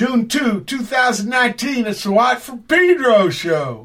June 2, 2019. It's the Watt from Pedro show.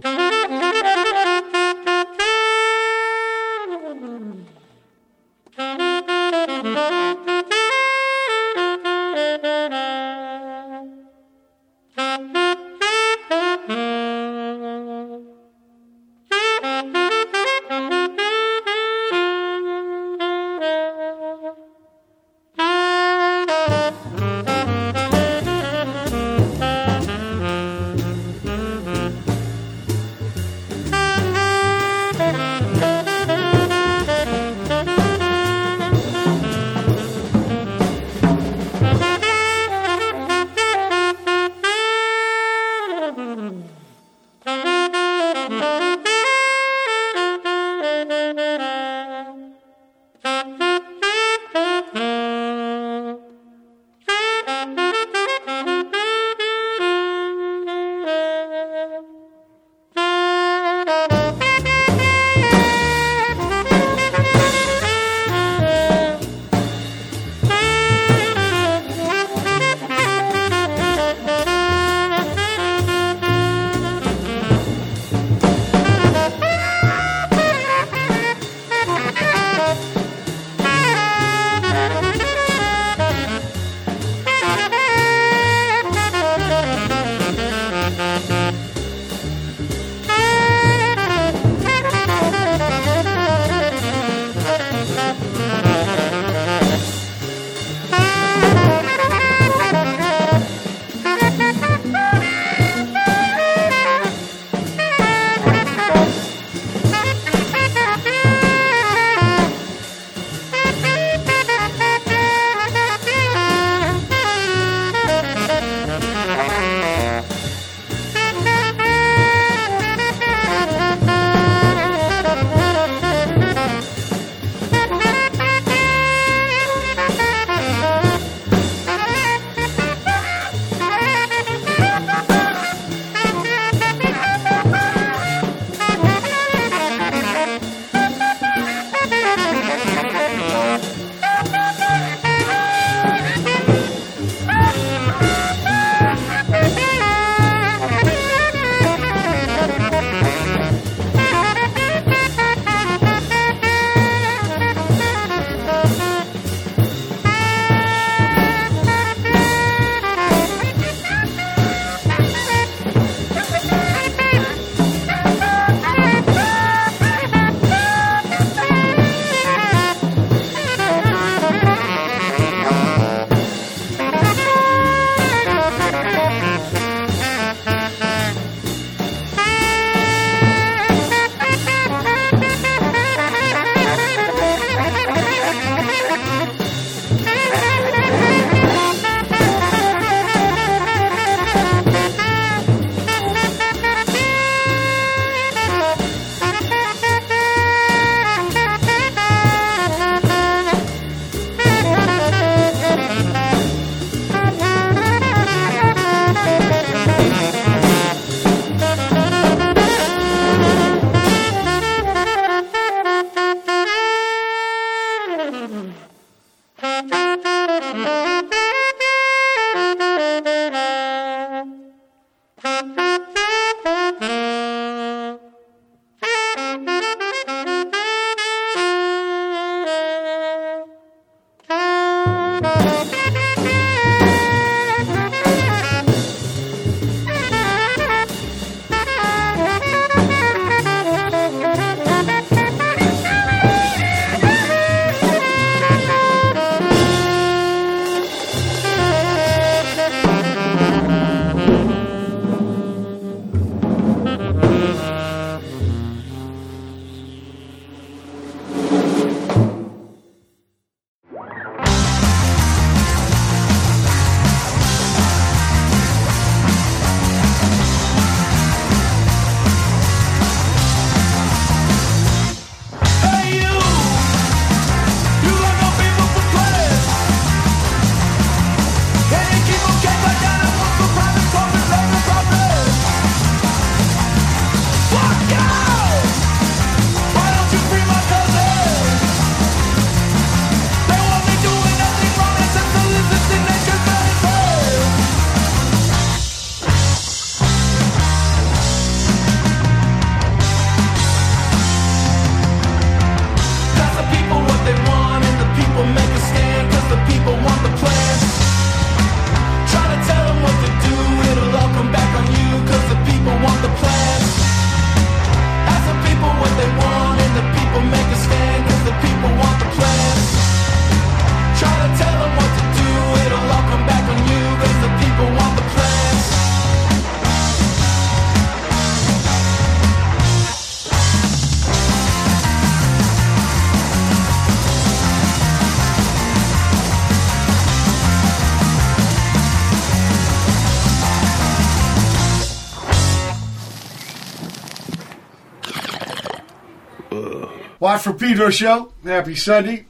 Watt from Pedro show. Happy Sunday.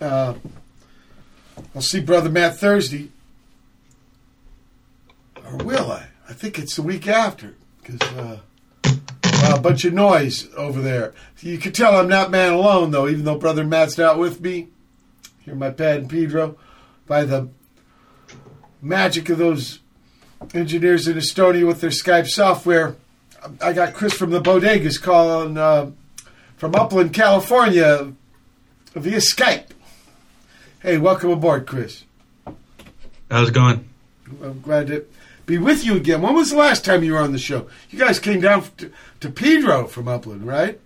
Uh, I'll see Brother Matt Thursday. Or will I? I think it's the week after. Because uh, a bunch of noise over there. You can tell I'm not man alone, though, even though Brother Matt's not with me. Here, my pad and Pedro. By the magic of those engineers in Estonia with their Skype software, I got Chris from the Bodegas calling uh, from Upland, California via Skype. Hey, welcome aboard, Chris. How's it going? I'm glad to be with you again. When was the last time you were on the show? You guys came down to, to Pedro from Upland, right?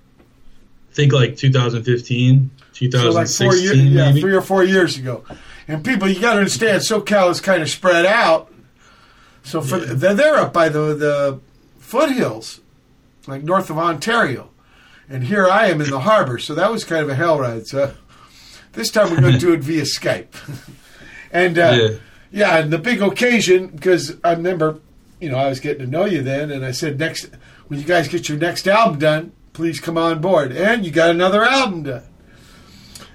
I think like 2015, 2016, so like four years, yeah, three or four years ago. And people, you got to understand, SoCal is kind of spread out. So for Yeah. they're, they're up by the the foothills, like north of Ontario, and here I am in the harbor. So that was kind of a hell ride. So this time we're going to do it via Skype. and uh, Yeah. yeah, and the big occasion because I remember, you know, I was getting to know you then, and I said next when you guys get your next album done, please come on board. And you got another album done.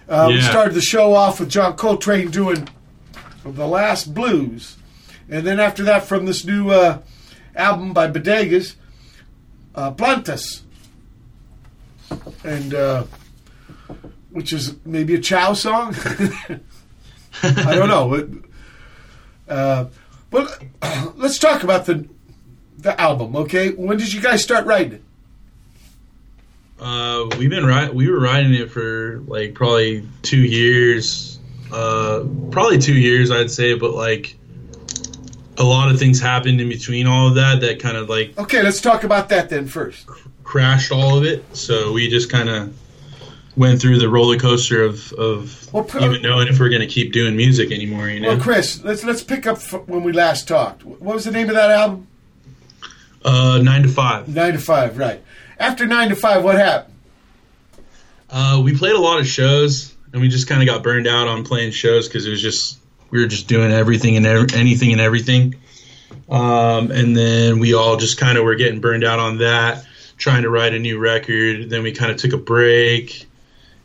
Uh, We started the show off with John Coltrane doing the Last Blues, and then after that, from this new uh, album by Bodegas, uh, Plantas, and uh, which is maybe a Chow song. I don't know. It- Uh, well, let's talk about the the album. Okay, when did you guys start writing it? Uh, we've been ri- we were writing it for like probably two years, uh, probably two years I'd say, but like a lot of things happened in between all of that that kind of like Okay, let's talk about that then first. Crashed all of it. So we just kind of went through the roller coaster of of Well, even knowing if we're gonna keep doing music anymore. You know, Well, Chris, let's let's pick up when we last talked. What was the name of that album? uh, nine to five. Nine to Five, right? After Nine to Five, what happened? Uh, we played a lot of shows, and we just kind of got burned out on playing shows because it was just we were just doing everything and ev- anything and everything. Um, and then we all just kind of were getting burned out on that, trying to write a new record. Then we kind of took a break,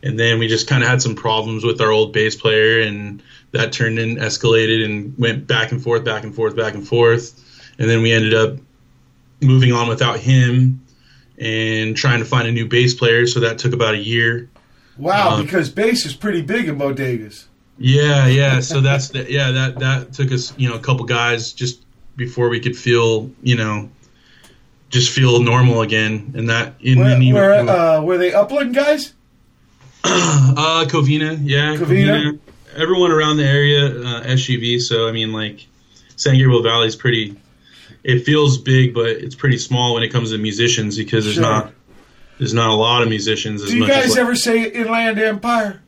and then we just kind of had some problems with our old bass player, and that turned in, escalated, and went back and forth, back and forth, back and forth. And then we ended up moving on without him and trying to find a new bass player. So that took about a year. Wow, Um, because bass is pretty big in bodegas. Yeah, yeah. So that's the, yeah that that took us you know a couple guys just before we could feel you know just feel normal again, and that in Where, even- where, uh, were they Upland guys? uh Covina, yeah, Covina? Everyone around the area, uh, SGV. So I mean, like San Gabriel Valley is pretty. It feels big, but it's pretty small when it comes to musicians because there's Sure. not there's not a lot of musicians. As Do you much guys like, ever say Inland Empire?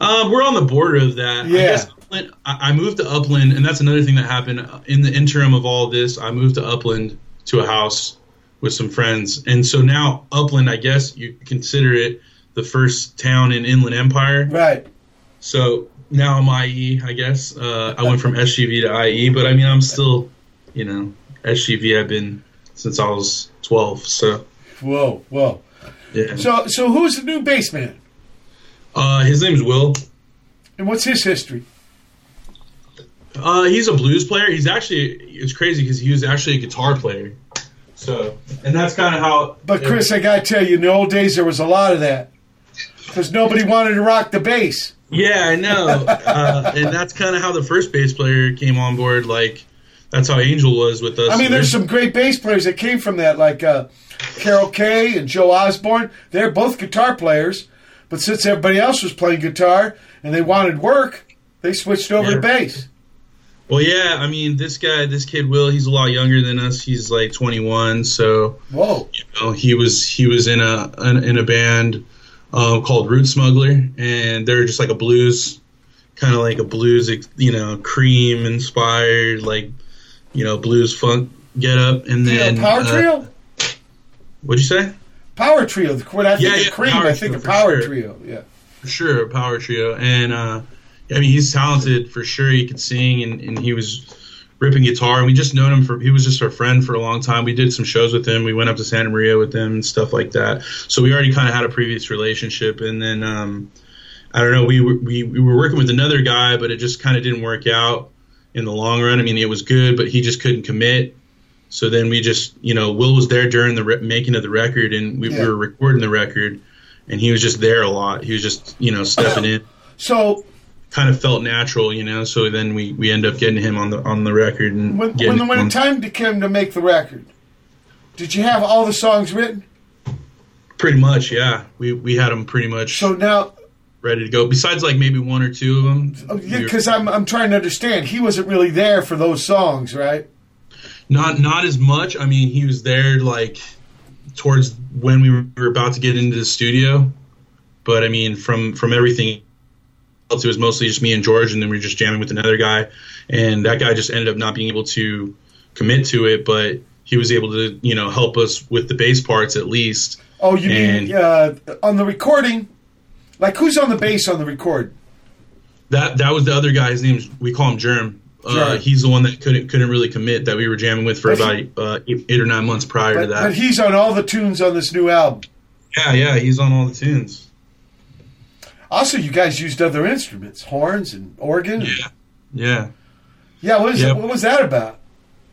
Uh, we're on the border of that. Yeah. I, guess Upland, I, I moved to Upland, and that's another thing that happened in the interim of all this. I moved to Upland to a house with some friends, and so now Upland, I guess you consider it the first town in Inland Empire. Right. So now I'm IE, I guess. Uh, I went from SGV to IE, but I mean I'm still, you know, SGV. I've been since I was 12. So Whoa, whoa. yeah. So, so who's the new bass man? Uh, his name's Will. And what's his history? Uh, he's a blues player. He's actually it's crazy because he was actually a guitar player. So, and that's kind of how. But Chris, I gotta tell you, in the old days there was a lot of that because nobody wanted to rock the bass. yeah, I know, uh, and that's kind of how the first bass player came on board. Like, that's how Angel was with us. I mean, there's some great bass players that came from that, like uh, Carol Kaye and Joe Osborn. They're both guitar players, but since everybody else was playing guitar and they wanted work, they switched over to bass. Well, yeah, I mean, this guy, this kid Will, he's a lot younger than us. He's like 21, so Whoa! you know, he was he was in a in, in a band um, called Root Smuggler, and they're just like a blues, kind of like a blues, you know, cream inspired, like you know, blues funk get up, and then Power uh, Trio, What'd you say? Power Trio. When I think Yeah, of yeah, Cream, I think of Power sure. Trio. Yeah. For sure, power trio, and uh, I mean he's talented for sure. He could sing, and, and he was ripping guitar, and we just known him for he was just our friend for a long time. We did some shows with him. We went up to Santa Maria with him and stuff like that. So we already kind of had a previous relationship, and then um, I don't know. We were, we we were working with another guy, but it just kind of didn't work out in the long run. I mean, it was good, but he just couldn't commit. So then we just, you know, Will was there during the re- making of the record, and we, Yeah. we were recording the record, and he was just there a lot. He was just, you know, stepping in So kind of felt natural, you know. So then we we end up getting him on the on the record and when when, when him the time came to make the record, did you have all the songs written? pretty much, yeah. We we had them pretty much So now, ready to go. Besides, like maybe one or two of them. oh, yeah, because I'm I'm trying to understand. He wasn't really there for those songs, right? not not as much. I mean, he was there like towards when we were about to get into the studio, but I mean, from from everything else, it was mostly just me and George, and then we were just jamming with another guy, and that guy just ended up not being able to commit to it, but he was able to you know help us with the bass parts at least. Oh, you And- mean uh, on the recording? Like who's on the bass on the record? That that was the other guy. His name's we call him Germ. Uh, he's the one that couldn't couldn't really commit that we were jamming with for But about uh, eight, eight or nine months prior to that. but he's on all the tunes on this new album. yeah, yeah, he's on all the tunes. Also, you guys used other instruments, horns and organ. Yeah, yeah. Yeah, what, is Yep. what was that about?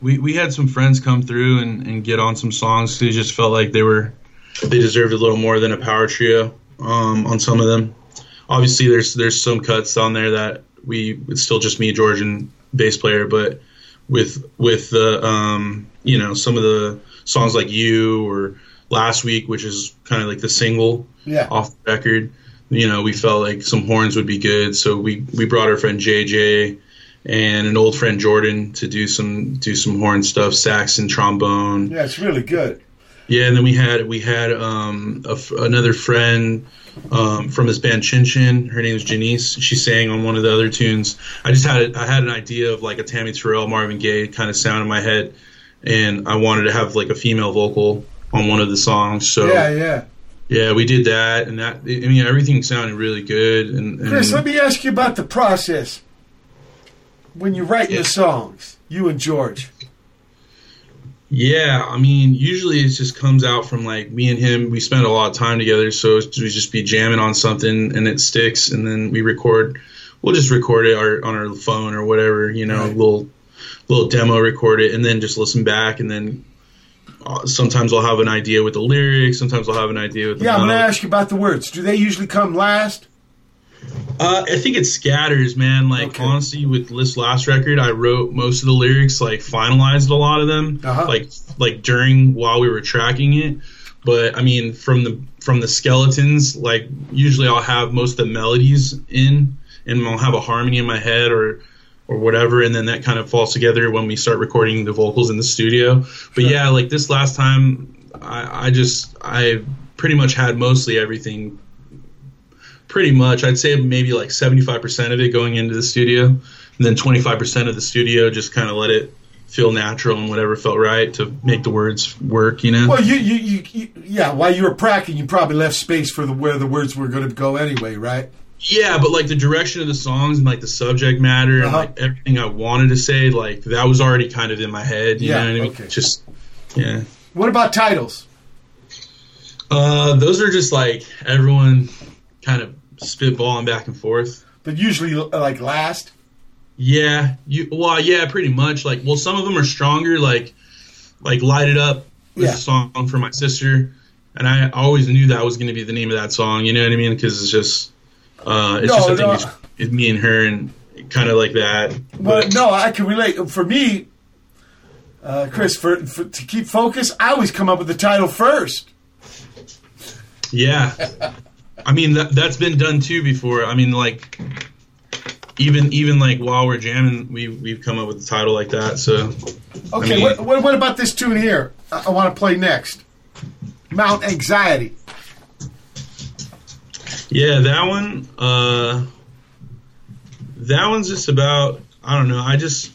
We we had some friends come through and, and get on some songs. They just felt like they were they deserved a little more than a power trio um, on some of them. Obviously, there's there's some cuts on there that we it's still just me, George, and bass player. But with with the um, you know some of the songs like you or last week, which is kind of like the single Yeah. off the record. You know, we felt like some horns would be good, so we we brought our friend JJ and an old friend Jordan to do some do some horn stuff, sax and trombone. Yeah, it's really good. Yeah, and then we had we had um, a another friend um, from this band Chin Chin. Her name's Janice. She sang on one of the other tunes. I just had I had an idea of like a Tammy Terrell, Marvin Gaye kind of sound in my head, and I wanted to have like a female vocal on one of the songs. So Yeah, yeah. Yeah, we did that, and that I mean everything sounded really good. And, and Chris, let me ask you about the process when you're writing Yeah. the songs. You and George. yeah, I mean usually it just comes out from like me and him. We spend a lot of time together, so we just be jamming on something and it sticks, and then we record. We'll just record it our, on our phone or whatever, you know, Right. little little demo, record it, and then just listen back, and then. Uh, sometimes I'll have an idea with the lyrics. Sometimes I'll have an idea with the Yeah, I'm going to ask you about the words. Do they usually come last? Uh, I think it scatters, man. Like Okay. honestly, with this last record, I wrote most of the lyrics, like finalized a lot of them, Uh-huh. like like during while we were tracking it. But I mean, from the from the skeletons, like usually I'll have most of the melodies in, and I'll have a harmony in my head or or whatever, and then that kind of falls together when we start recording the vocals in the studio. But Sure. yeah, like this last time, I, I just I pretty much had mostly everything pretty much i'd say maybe like 75% of it going into the studio and then 25% of the studio just kind of let it feel natural and whatever felt right to make the words work you know Well, you, you, you, you yeah. While you were practicing, you probably left space for the where the words were going to go anyway, right? Yeah but like the direction of the songs and like the subject matter and Uh-huh. like everything i wanted to say like that was already kind of in my head you Yeah, know what i mean okay. just yeah What about titles? uh those are just like everyone kind of spitballing back and forth But usually, uh, like last. Yeah, you well, yeah, pretty much. Like, well, some of them are stronger. Like, like light it up was Yeah. a song for my sister, and I always knew that was going to be the name of that song. You know what I mean? Because it's just, uh, it's No, just I think no. it's, it's me and her and kind of like that. Well, But no, I can relate. For me, uh, Chris, for, for to keep focus, I always come up with the title first. yeah, I mean that that's been done too before. I mean, like. Even even like while we're jamming, we we've come up with the title like that. So Okay, I mean- what, what, what about this tune here? I, I want to play next. Mount Anxiety. Yeah, that one. Uh, that one's just about I don't know. I just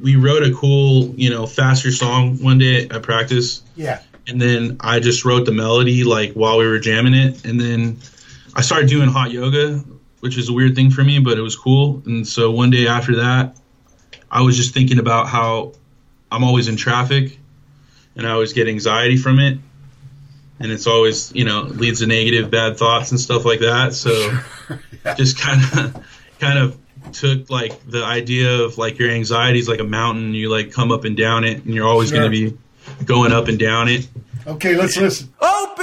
we wrote a cool you know faster song one day at practice. Yeah. And then I just wrote the melody like while we were jamming it, and then I started doing hot yoga, which is a weird thing for me, but it was cool. And so one day after that, I was just thinking about how I'm always in traffic, and I always get anxiety from it and it's always you know leads to negative bad thoughts and stuff like that so yeah. just kind of kind of took like the idea of like your anxiety is like a mountain you like come up and down it and you're always sure. going to be going up and down it okay let's listen open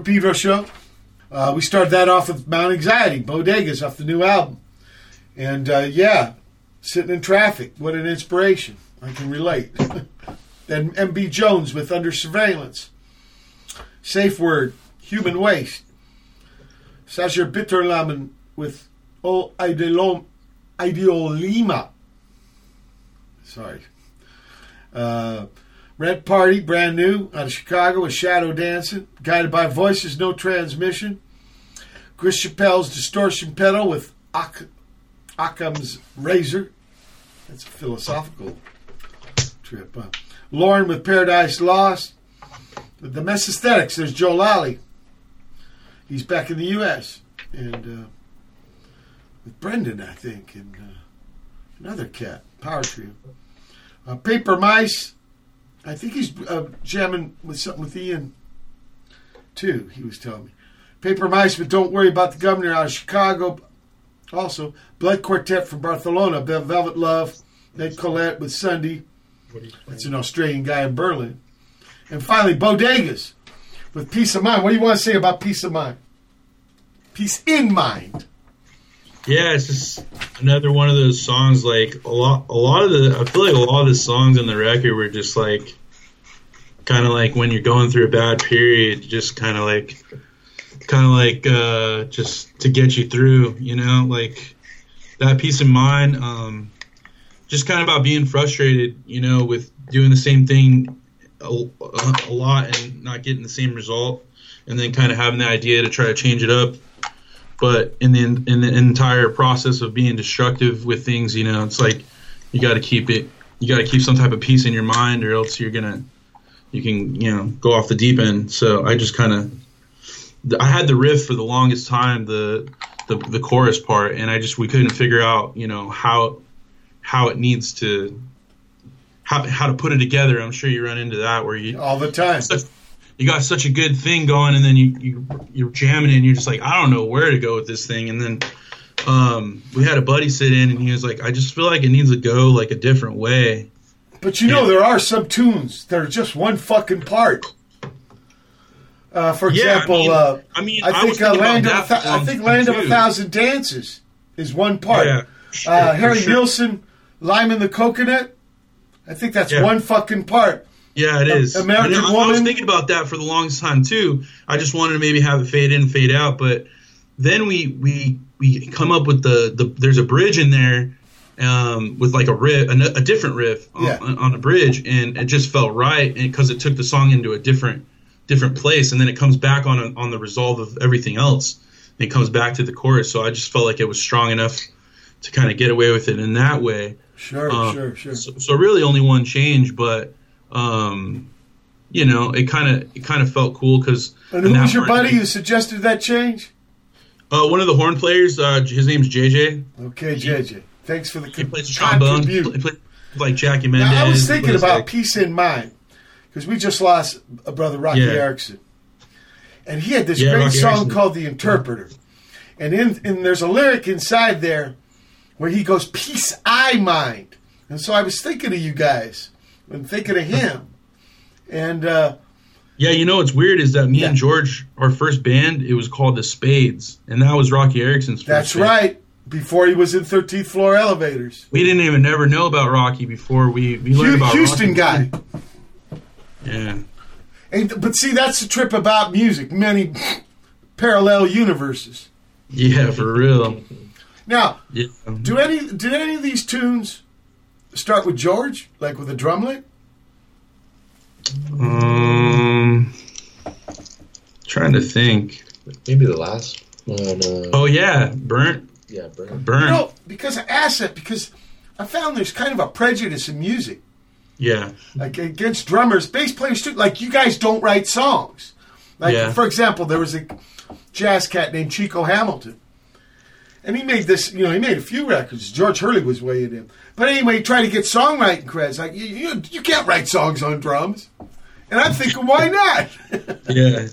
Pedro show. Uh, we started that off with Mount Anxiety, Bodegas, off the new album. And uh, yeah, sitting in traffic, what an inspiration. I can relate. then MB Jones with Under Surveillance. Safe Word, Human Waste. Sasha Bitterlamen with O Ideolom, Ideolima. Sorry. Uh, Rent Party, brand new, out of Chicago with Shadow Dancing. Guided by Voices, No Transmission. Chris Chappell's Distortion Pedal with Ock- Occam's Razor. That's a philosophical trip. Huh? Lorn with Paradise Lost. The Messthetics, there's Joe Lally. He's back in the U.S. And uh, with Brendan, I think. And uh, Another cat. Power trio. Uh, Paper Mice. I think he's uh, jamming with something with Ian, too, he was telling me. Paper Mice, but don't worry about the governor out of Chicago. Also, Blood Quartet from Barcelona. Velvet Love. Ned Collette with Sunday. That's an Australian guy in Berlin. And finally, Bodegas with Peace of Mind. What do you want to say about Peace of Mind? Peace in Mind. Yeah, it's just another one of those songs. Like a lot, a lot of the. I feel like a lot of the songs on the record were just like, kind of like when you're going through a bad period, just kind of like, kind of like uh, just to get you through. You know, like that peace of mind. Um, just kind of about being frustrated. You know, with doing the same thing a, a lot and not getting the same result, and then kind of having the idea to try to change it up but in the in the entire process of being destructive with things, you know, it's like you got to keep it. You got to keep some type of peace in your mind, or else you're gonna you can you know go off the deep end. So I just kind of I had the riff for the longest time, the, the the chorus part, and I just we couldn't figure out you know how how it needs to how how to put it together. I'm sure you run into that where you All the time. You got such a good thing going, and then you, you you're jamming it, and you're just like, I don't know where to go with this thing. And then um, we had a buddy sit in, and he was like, I just feel like it needs to go like a different way. But you know, there are some tunes that are just one fucking part. Uh, for Yeah, I example, mean- uh, I mean, I I think uh, Land of a that I think Land of a. Thousand Dances is one part. Yeah, sure, uh, Harry sure. Nilsson, Lime in the Coconut. I think that's Yeah. one fucking part. Yeah, it is. American I, I was thinking about that for the longest time too. I just wanted to maybe have it fade in, fade out, but then we we we come up with the the there's a bridge in there um, with like a riff, a, a different riff on, Yeah. on a bridge, and it just felt right because it took the song into a different different place, and then it comes back on a, on the resolve of everything else. And it comes back to the chorus, so I just felt like it was strong enough to kind of get away with it in that way. Sure, Um, sure, sure. So, so really, only one change, but um, you know, it kind of it kind of felt cool because. and who was your buddy who suggested that change? Uh, one of the horn players. Uh, his name's JJ. Okay, JJ. Thanks for the He plays trombone. He plays like Jackie Mendez. Now, I was thinking about like- peace in mind because we just lost a brother Roky Yeah. Erickson, and he had this Yeah, great Roky song Erickson. called "The Interpreter," and in and there's a lyric inside there where he goes "Peace I mind," and so I was thinking of you guys and thinking of him, and uh, Yeah, you know what's weird is that me Yeah. and George, our first band, it was called the Spades, and that was Roky Erickson's. First that's band. right. Before he was in 13th floor elevators, We didn't even never know about Roky before we we learned about Houston Rocky. guy. Yeah, And, but see, that's the trip about music. Many parallel universes. yeah, for real. Now, Yeah. Do any did any of these tunes start with George, like with a drumlet? Um, trying to think. Maybe the last one. Uh, Oh yeah, burnt, yeah, Burn. burnt. You know, because of asked that because I found there's kind of a prejudice in music, Yeah, like against drummers, bass players too. Like you guys don't write songs. Like Yeah. for example, there was a jazz cat named Chico Hamilton, and he made this. You know, he made a few records. George Hurley was way in him. But anyway, he tried to get songwriting credits. Like you, you, you can't write songs on drums. And I'm thinking, why not? yeah.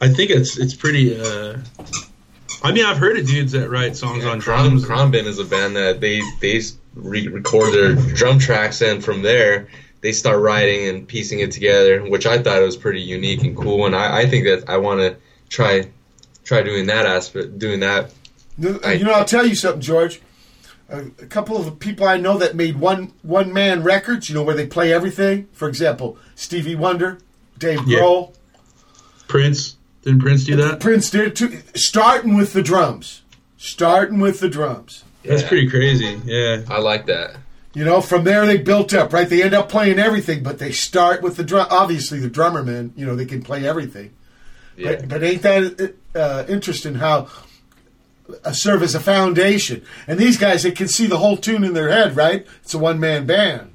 I think it's it's pretty. Uh, I mean, I've heard of dudes that write songs on Crom, drums. Khruangbin is a band that they they re- record their drum tracks and from there they start writing and piecing it together, which I thought was pretty unique and cool. And I, I think that I want to try try doing that aspect, doing that. You know, I'll tell you something, George. A, a couple of people I know that made one one man records, you know, where they play everything. For example, Stevie Wonder, Dave Yeah. Grohl, Prince didn't Prince do that? Prince did it too. Starting with the drums, starting with the drums. That's pretty crazy. Yeah, I like that. You know, from there they built up, right? They end up playing everything, but they start with the drum. Obviously, the drummer man, you know, they can play everything. Yeah. But, but ain't that uh, interesting how Uh, serve as a foundation? And these guys, they can see the whole tune in their head, right? It's a one man band.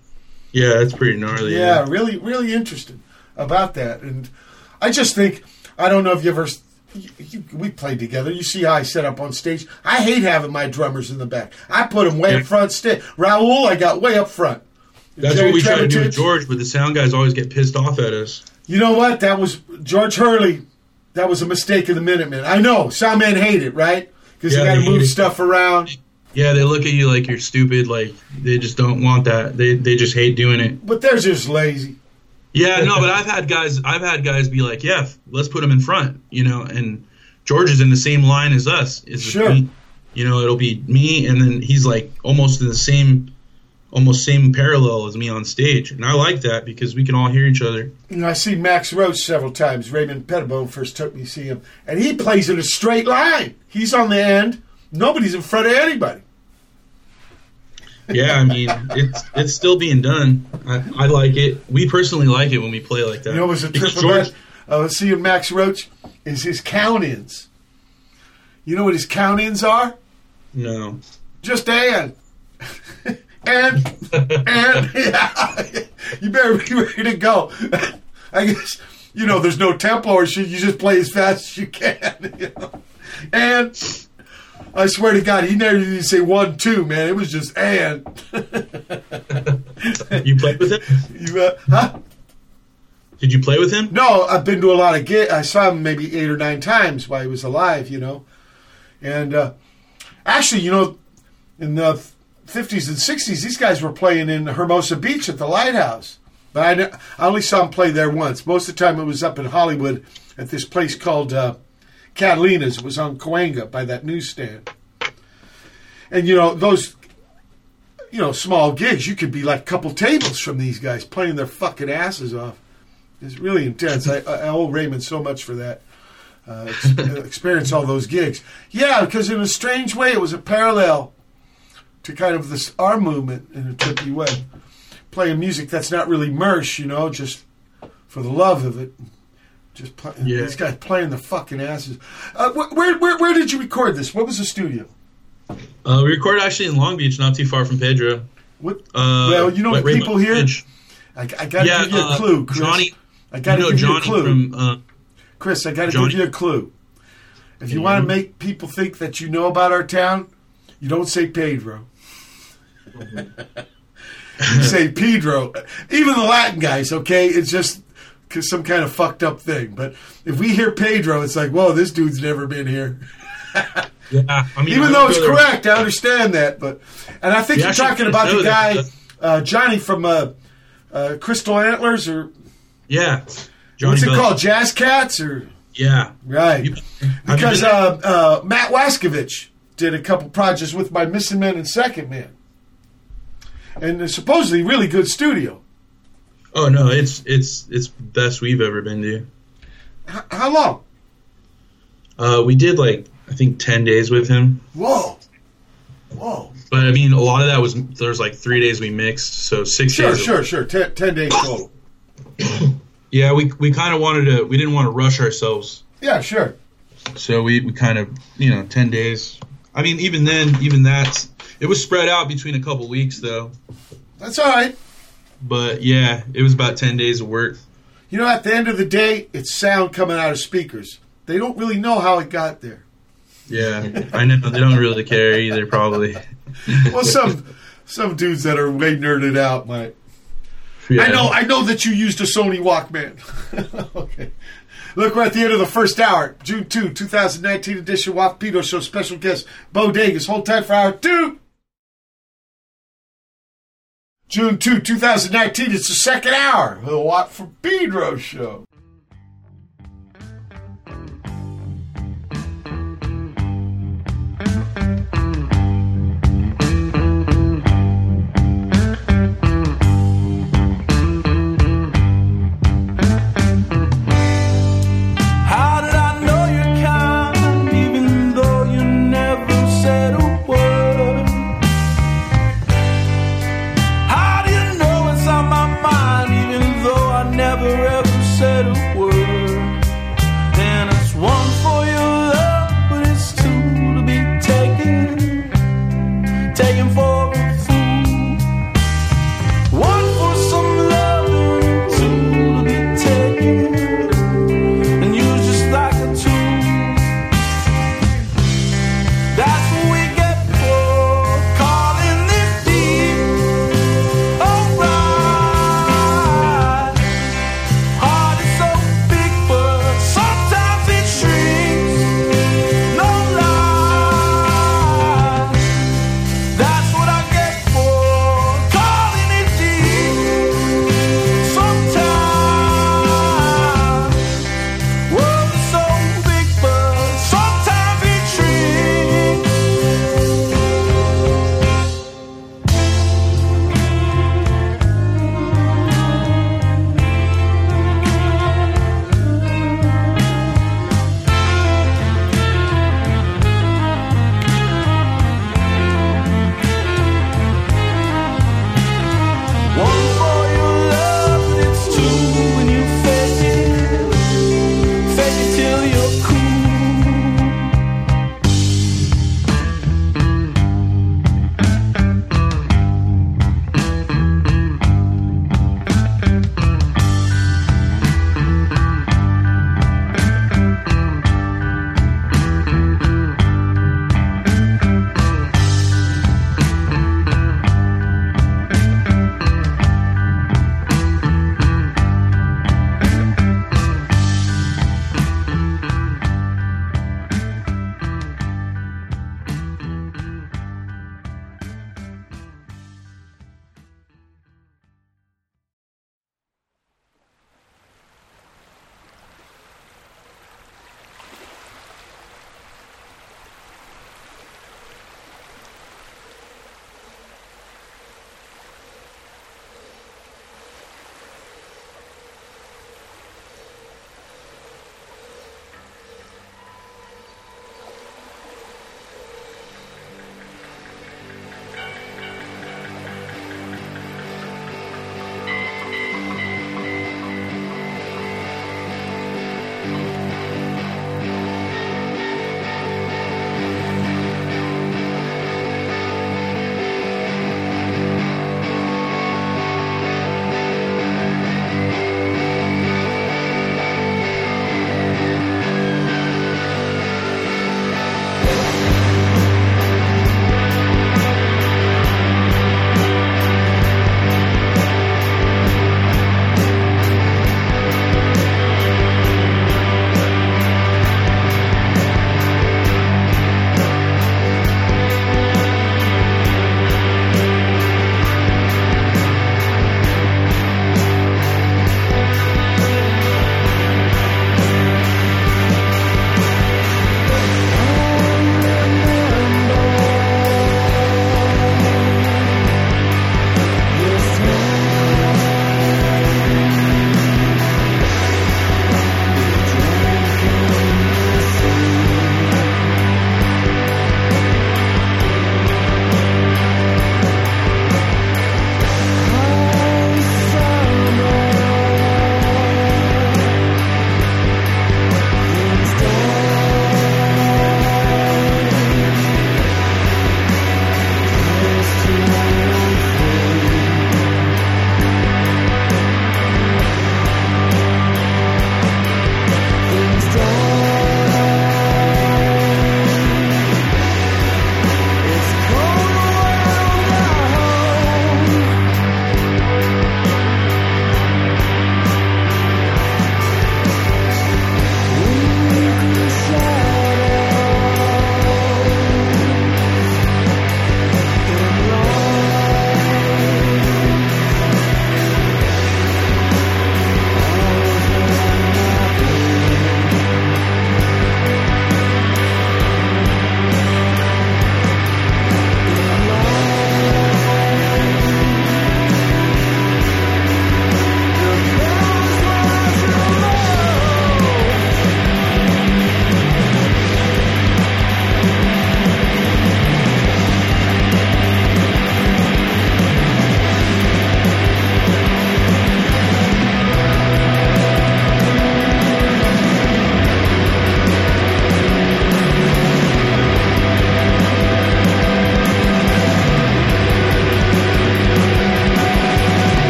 yeah, that's pretty gnarly. Yeah, really, really interesting about that. And I just think I don't know if you ever you, you, we played together. You see how I set up on stage. I hate having my drummers in the back. I put them way Yeah. up front. Sta- Raul, I got way up front. That's Jerry what we try to do with George, but the sound guys always get pissed off at us. You know what? That was George Hurley. That was a mistake of the Minutemen. I know. Soundmen hate it, right? Because Yeah, you got to move stuff around. Yeah, they look at you like you're stupid. Like they just don't want that. They they just hate doing it. But they're just lazy. Yeah, no, but I've had guys. I've had guys be like, "Yeah, let's put him in front," you know. And George is in the same line as us. Is Sure. me. You know, it'll be me, and then he's like almost in the same, almost same parallel as me on stage, and I like that because we can all hear each other. I see Max Roach several times. Raymond Pettibon first took me to see him, and he plays in a straight line. He's on the end. Nobody's in front of anybody. Yeah, I mean, it's it's still being done. I, I like it. We personally like it when we play like that. You know, it was a trip about uh, seeing Max Roach is his count-ins. You know what his count-ins are? No. Just and. And, and, yeah. you better be ready to go. I guess, you know, there's no tempo or shit. You just play as fast as you can. You know? And I swear to God, he never even say one, two, man. It was just and. You played with him? You, uh, huh? Did you play with him? No, I've been to a lot of gigs. I saw him maybe eight or nine times while he was alive, you know. And uh, actually, you know, in the 50s and 60s, these guys were playing in Hermosa Beach at the Lighthouse. But I, I only saw them play there once. Most of the time it was up in Hollywood at this place called uh, Catalina's. It was on Cahuenga by that newsstand. And, you know, those, you know, small gigs, you could be like a couple tables from these guys playing their fucking asses off. It's really intense. I, I owe Raymond so much for that. Uh, experience all those gigs. Yeah, because in a strange way, it was a parallel to kind of this arm movement in a trippy way. Playing music that's not really mersh, you know, just for the love of it. Just play, Yeah. these guys playing the fucking asses. Uh, wh- where, where where did you record this? What was the studio? Uh, we recorded actually in Long Beach, not too far from Pedro. What? Uh, well, you know, Rainbow people here. Ridge. I, I got to Yeah, give you a uh, clue, Chris. Johnny. I got to give Johnny you a clue. from. Uh, Chris, I got to give you a clue. If you want to make people think that you know about our town, you don't say Pedro. You say Pedro. Even the Latin guys, okay? It's just 'cause some kind of fucked up thing. But if we hear Pedro, it's like, whoa, this dude's never been here. yeah, I mean, Even though it's correct, I understand that. But and I think Yeah, you're talking about the guy uh, Johnny from uh, uh, Crystal Antlers, or Yeah, Johnny what's it called, Jazz Cats, or Yeah, right? You- because uh, uh, Matt Waskovich did a couple projects with my Missing Men and Second Man, and it's supposedly really good studio. oh no, it's it's it's best we've ever been to. H- how long? Uh, we did like I think ten days with him, Whoa, whoa! but I mean a lot of that was there's like three days we mixed, so six Sure, days. sure, sure. Ten, ten days total. Yeah, we we kind of wanted to. We didn't want to rush ourselves, Yeah, sure. so we we kind of you know ten days. I mean, even then, even that it was spread out between a couple weeks though. That's all right. But yeah, it was about ten days of work. You know, at the end of the day, it's sound coming out of speakers. They don't really know how it got there. Yeah, I know they don't really care either. Probably. Well, some some dudes that are way nerded out might. Yeah. I know, I know that you used a Sony Walkman. okay. Look, we're at the end of the first hour. June 2, 2019 edition WAP Pedo Show special guest, Bo Davis. Hold tight for hour two. June 2, 2019. It's the second hour of the Watt from Pedro Show.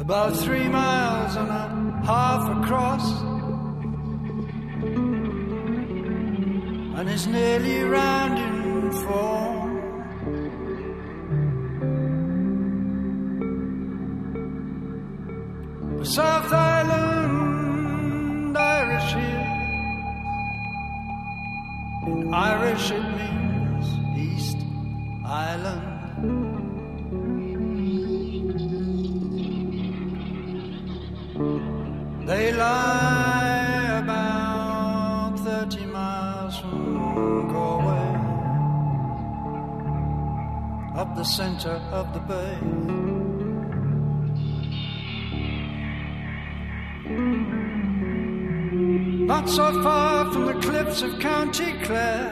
About three miles and a half across. And it's nearly rounding four. South Island Irish here. In Irish it means East Island. the center of the bay. Not so far from the cliffs of County Clare,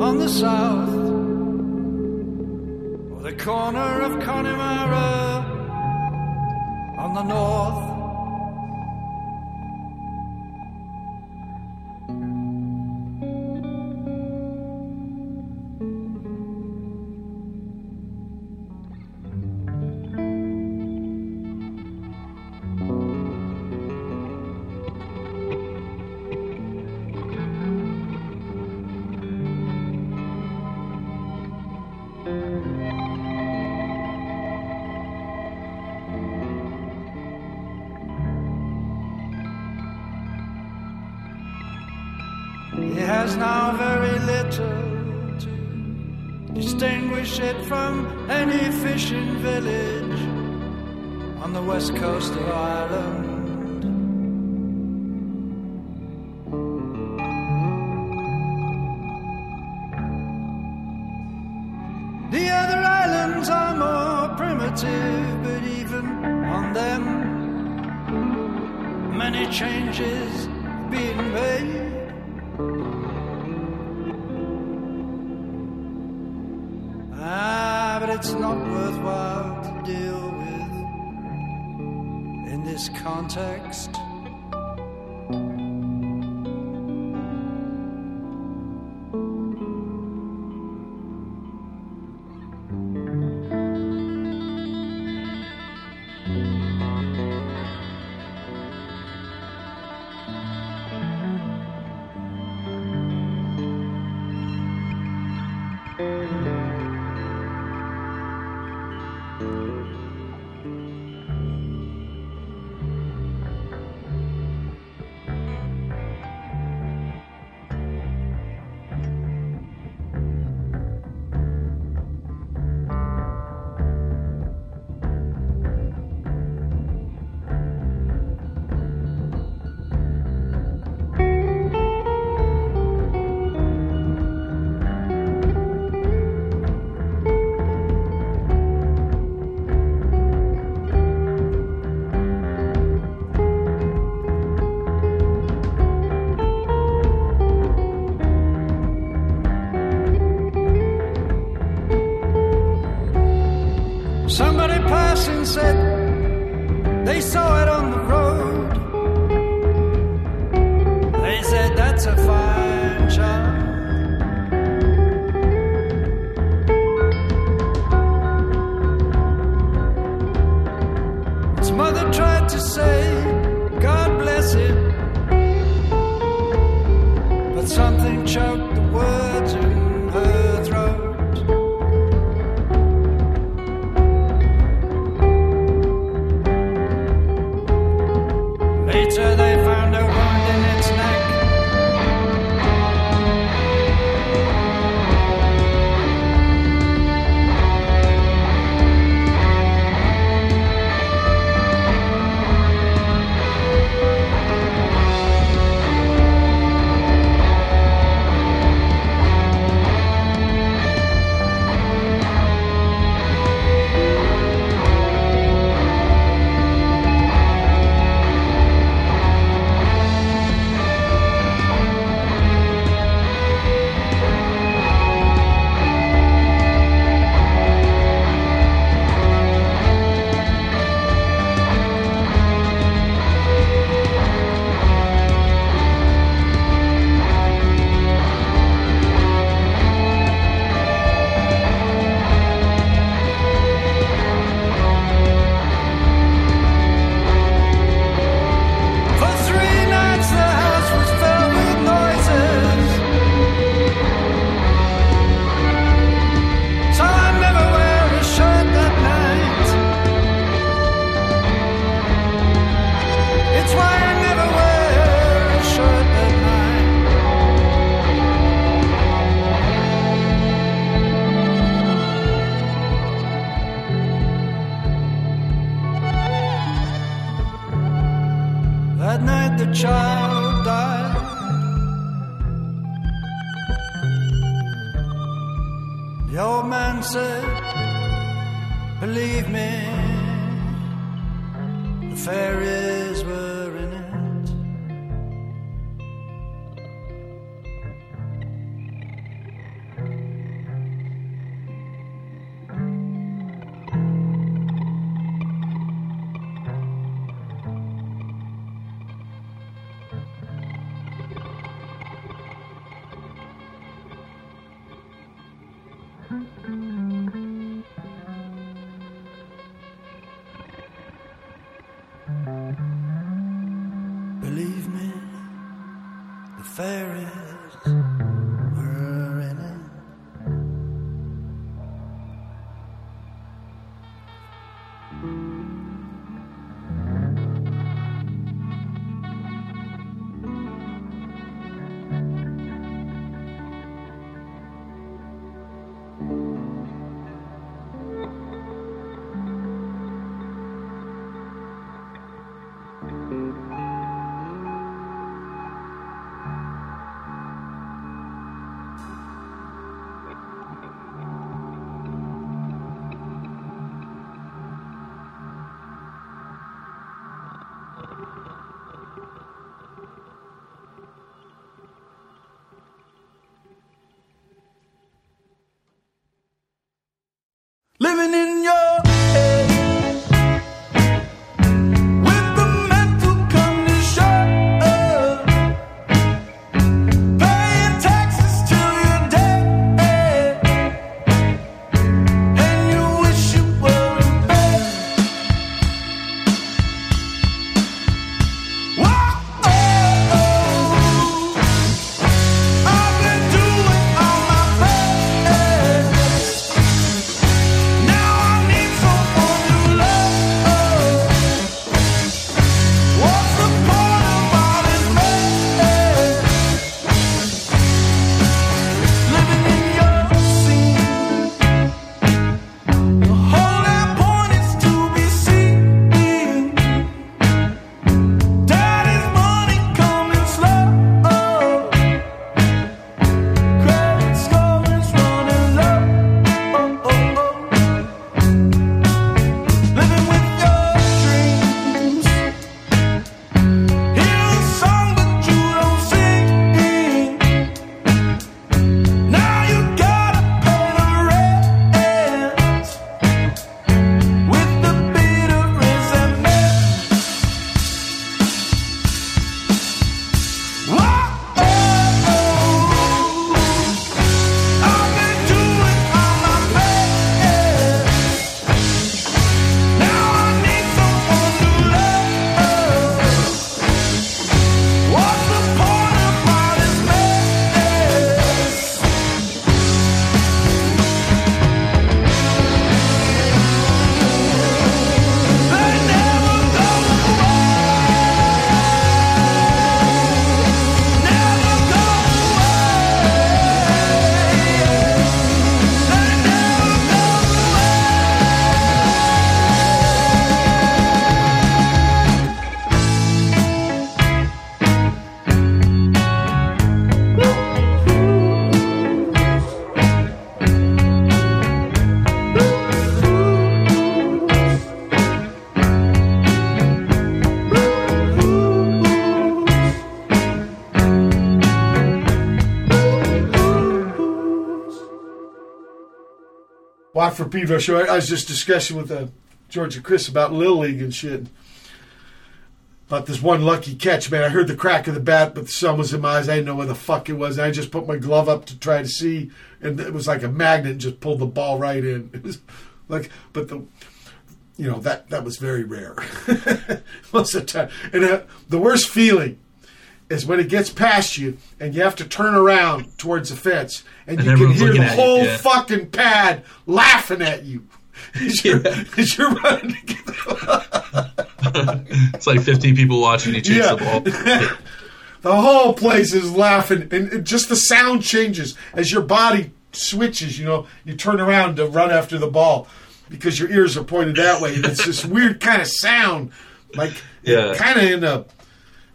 on the south, or the corner of Connemara, on the north. answer, Believe me, the fairies. Watt from Pedro show. I was just discussing with uh, Chris about Little League and shit. About this one lucky catch, man. I heard the crack of the bat, but the sun was in my eyes. I didn't know where the fuck it was. And I just put my glove up to try to see, and it was like a magnet and just pulled the ball right in. It was like, but the, you know, that that was very rare. Most of the time, and uh, the worst feeling is when it gets past you and you have to turn around towards the fence and, And you can hear the you, whole yeah. fucking pad laughing at you as you're, as you're running to get the, it's like 15 people watching you chase Yeah. the ball. the whole place is laughing and just the sound changes as your body switches you know you turn around to run after the ball because your ears are pointed that way and it's this weird kind of sound like Yeah. kind of in a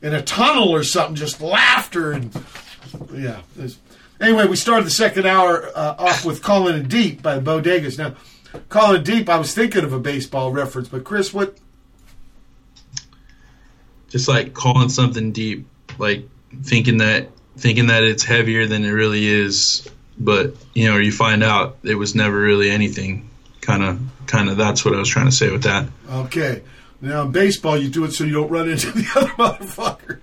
in a tunnel or something just laughter and yeah anyway we started the second hour uh, off with calling it deep by the bodegas now calling it deep i was thinking of a baseball reference but chris what Just like calling something deep, like thinking that thinking that it's heavier than it really is, but you know, you find out it was never really anything. Kind of, kind of. That's what I was trying to say with that. okay now in baseball you do it so you don't run into the other motherfucker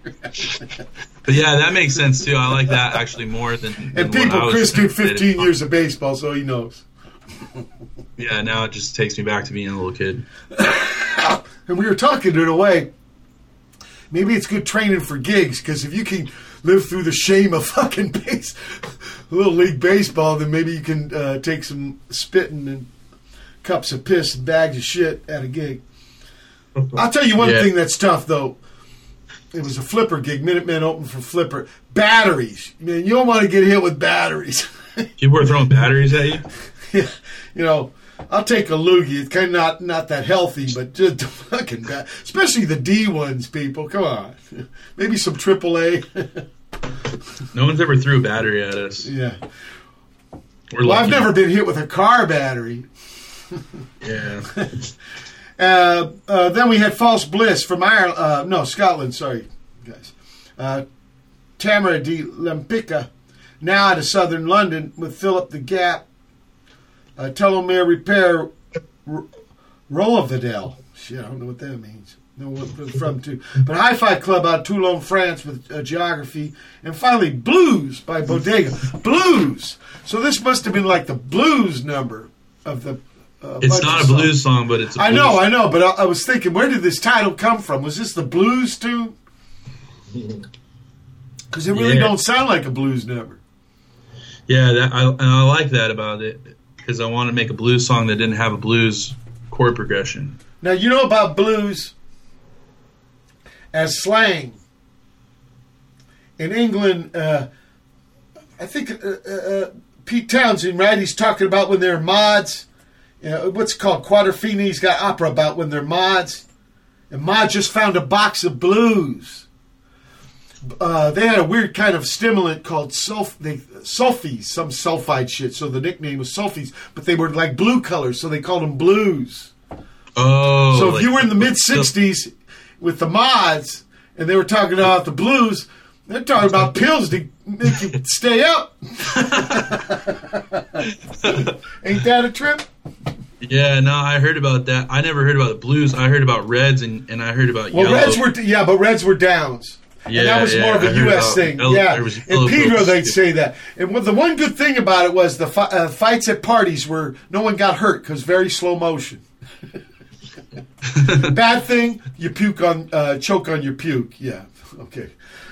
But yeah, that makes sense too. I like that actually more than. than And people, Chris did 15 years of baseball, so he knows. Yeah, now it just takes me back to being a little kid. And we were talking in a way. maybe it's good training for gigs because if you can live through the shame of fucking base, little league baseball, then maybe you can uh, take some spitting and cups of piss and bags of shit at a gig. I'll tell you one Yeah. thing that's tough though. It was a flipper gig. Minutemen opened for flipper. Batteries, man. You don't want to get hit with batteries. People were throwing batteries at you. yeah, you know, I'll take a loogie. It's kind of not not that healthy, but just fucking bad. Especially the D ones, people. Come on, maybe some AAA. No one's ever threw a battery at us. yeah. We're Well, I've never been hit with a car battery. Yeah. Uh, uh, then we had False Bliss from Ireland. Uh, no, Scotland. Sorry, guys. Uh, Tamara de Lempicka, now out of southern London with Fill Up the Gap. Uh, Telomere Repair, R- of the Dell. Shit, I don't know what that means. No, from too. But Hifiklub out of Toulon, France with Geography. And finally, Blues by Bodega. Blues! So this must have been like the blues number of the. Uh, It's not a songs. blues song, but it's a I blues I know, I know, but I, I was thinking, where did this title come from? Was this the blues tune? Because it really Yeah. don't sound like a blues number. Yeah, that, I, and I like that about it because I want to make a blues song that didn't have a blues chord progression. Now you know about blues as slang. In England, uh, I think uh, uh, uh, Pete Townshend, right? He's talking about when they're mods. Uh, what's it called Quadrophenia. He's got opera about when they're mods. And Mod just found a box of blues. Uh, they had a weird kind of stimulant called sulf- they, sulfies, some sulfide shit. So the nickname was sulfies, but they were like blue colors, so they called them blues. Oh, So if like- you were in the mid '60s with the mods, and they were talking about the blues, they're talking about pills to make you stay up. Ain't that a trip? Yeah, no, I heard about that. I never heard about the blues. I heard about reds and, and I heard about Well, yellow. Reds were yeah, but Reds were downs. Yeah, and that was yeah, more of a U.S. thing. yellow- yeah, in Pedro they'd say that. And the one good thing about it was the fi- uh, fights at parties were no one got hurt because very slow motion. Bad thing, you puke on, uh, choke on your puke. Yeah, okay.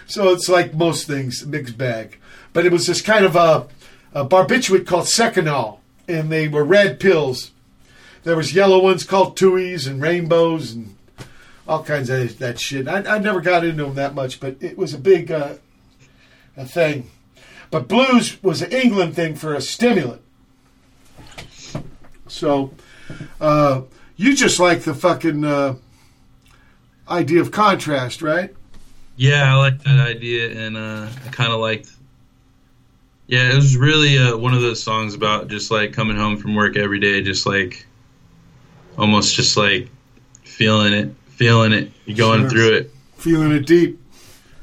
So it's like most things, mixed bag. But it was this kind of a, a barbiturate called Seconal, and they were red pills. There was yellow ones called Tuies and rainbows and all kinds of that shit. I, I never got into them that much, but it was a big uh, a thing. But blues was an England thing for a stimulant. So uh, you just like the fucking uh, idea of contrast, right? Yeah, I like that idea, and uh, I kind of liked. Yeah, it was really uh, one of those songs about just like coming home from work every day, just like almost just like feeling it, feeling it, you going Sure. through it. Feeling it deep.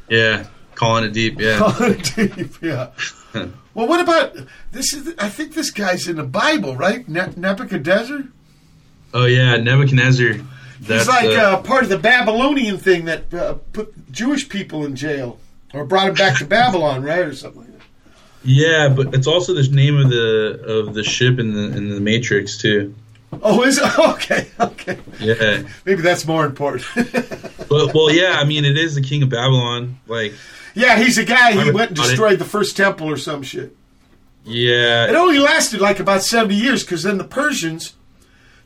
Yeah, calling it deep. Yeah, deep, yeah. Well, what about this? Is I think this guy's in the Bible, right? Ne- Nebuchadnezzar. oh yeah, Nebuchadnezzar. He's like uh, uh, part of the Babylonian thing that uh, put Jewish people in jail or brought them back to Babylon, right, or something like that. yeah, but it's also the name of the of the ship in the in the Matrix too. Oh, is it? Okay, okay. Yeah, Maybe that's more important. but well, yeah, I mean, it is the king of Babylon. Like, yeah, he's a guy. He went and it. destroyed the first temple or some shit. yeah, It only lasted like about 70 years because then the Persians,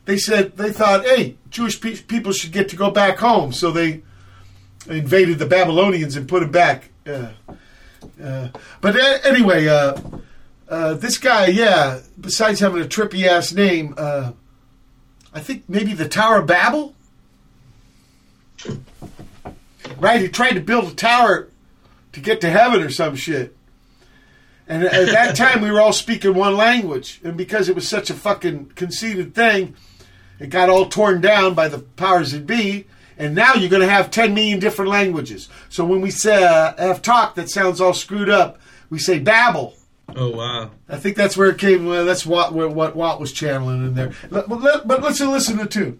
they said, they thought, hey, Jewish pe- people should get to go back home. So they invaded the Babylonians and put them back. Uh, uh, but a- anyway, uh, uh, this guy, yeah, besides having a trippy ass name, uh, I think maybe the Tower of Babel? Right? He tried to build a tower to get to heaven or some shit. And at that time, we were all speaking one language. And because it was such a fucking conceited thing, it got all torn down by the powers that be. And now you're going to have 10 million different languages. So when we say uh, have talk that sounds all screwed up, we say babble. oh wow. I think that's where it came. Well, that's what what, what Walt was channeling in there. But, let- but let's listen to two.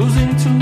losing to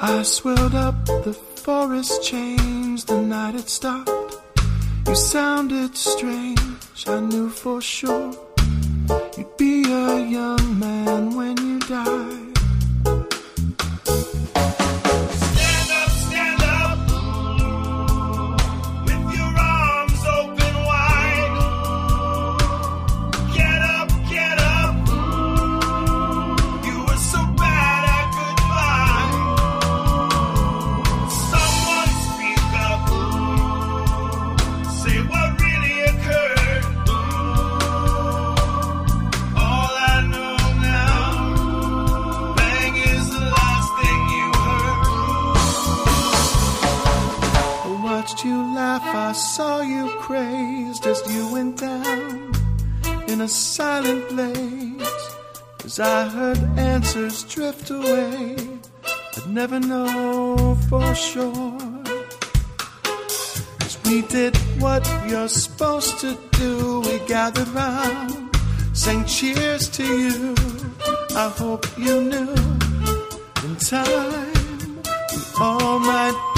I swelled up, the forest changed the night it stopped. You sounded strange, I knew for sure you'd be a young man when you died. drift away. I'd never know for sure. Cause we did what you're supposed to do. We gathered round, sang cheers to you. I hope you knew in time we all might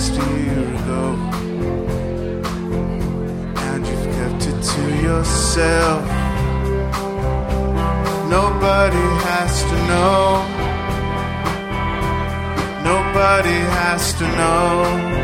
just a year ago. And you've kept it to yourself. Nobody has to know. Nobody has to know.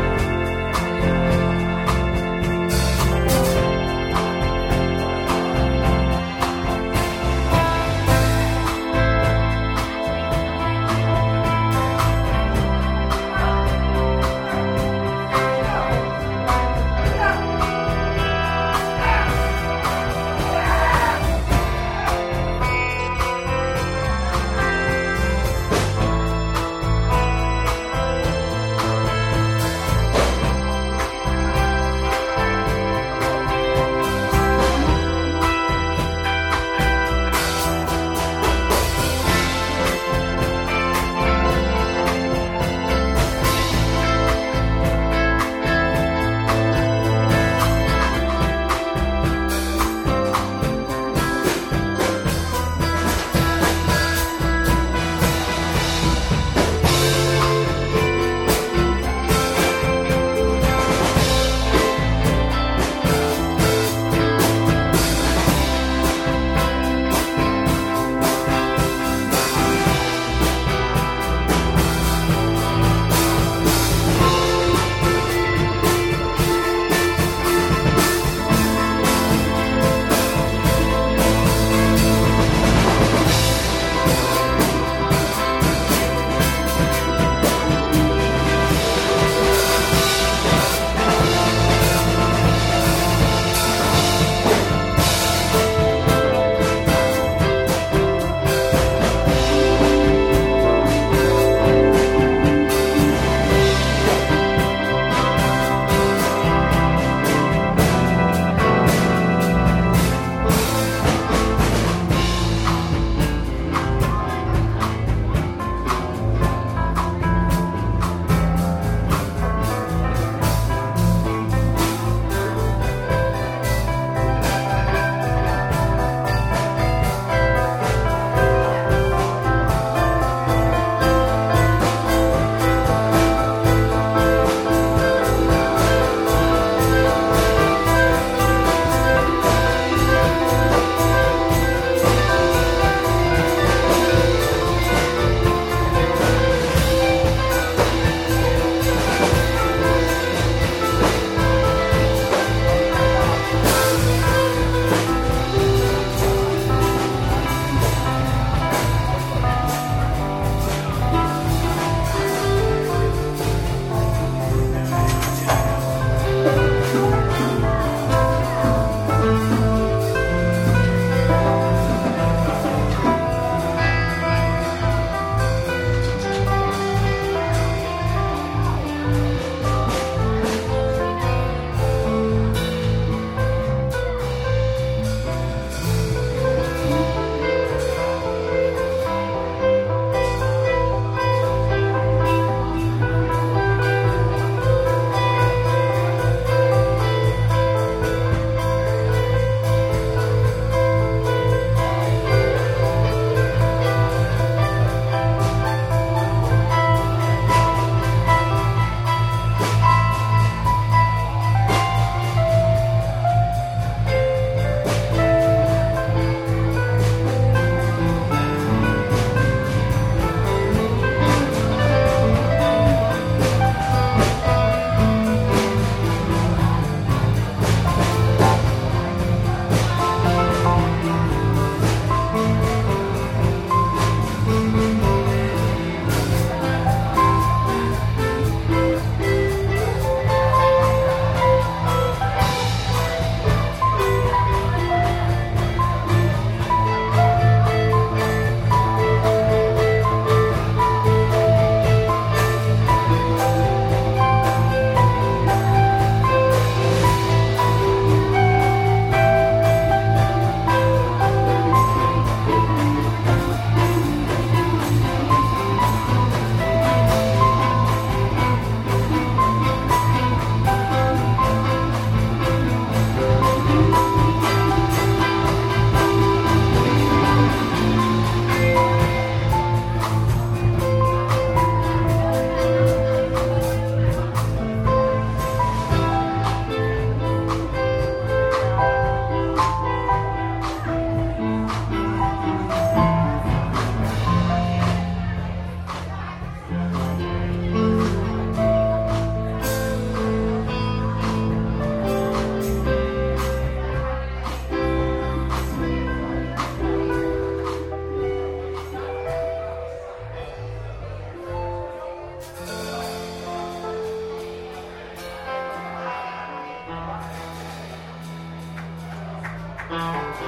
Thank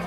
you.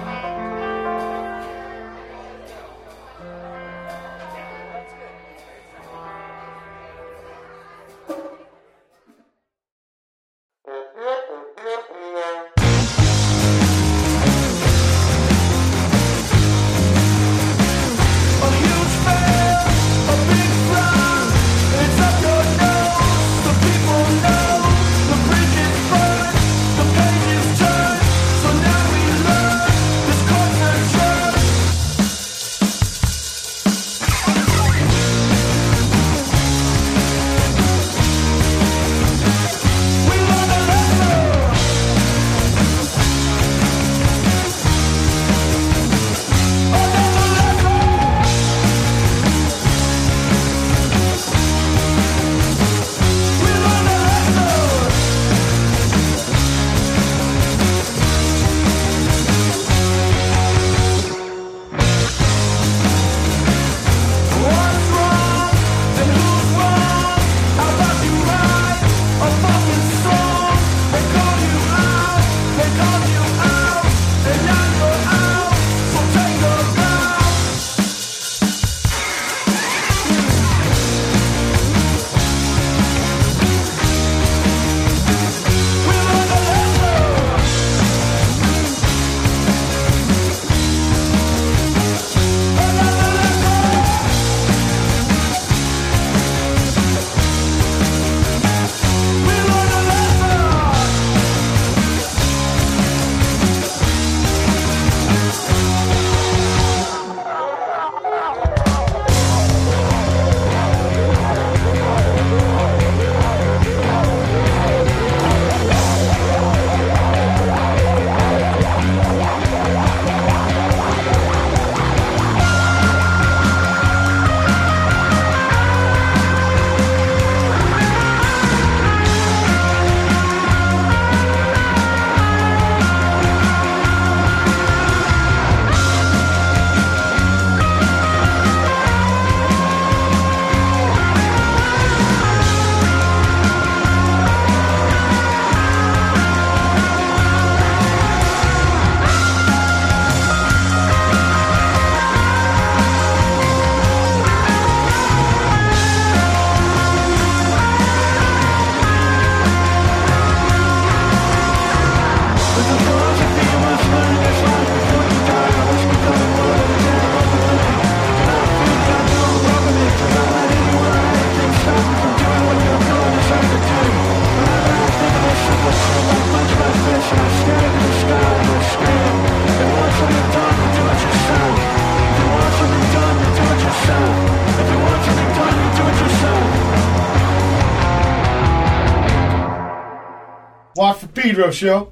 Show.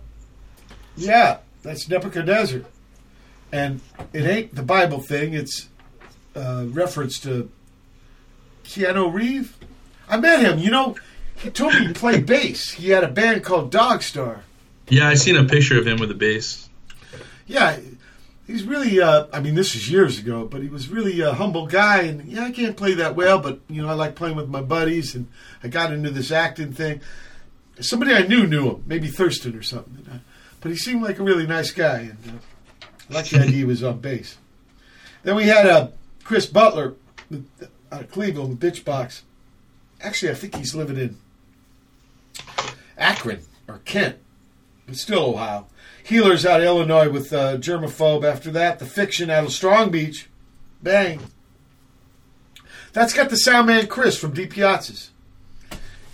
Yeah, that's Nebuchadnezzar. And it ain't the Bible thing, it's uh, reference to Keanu Reeves. I met him, you know, he told me he played bass. He had a band called Dogstar. Yeah, I seen a picture of him with a bass. Yeah, he's really, uh, I mean, this is years ago, but he was really a humble guy. And yeah, I can't play that well, but, you know, I like playing with my buddies. And I got into this acting thing. Somebody I knew knew him, maybe Thurston or something. Uh, But he seemed like a really nice guy. And uh, liked the idea he was on bass. Then we had uh, Chris Butler out of Cleveland with Bitchbox. Actually, I think he's living in Akron or Kent, but still Ohio. Heelerz out of Illinois with uh, Germophobe. After that, The Fiction out of Strong Beach. Bang. That's got the sound man Chris from Deep Piazzas.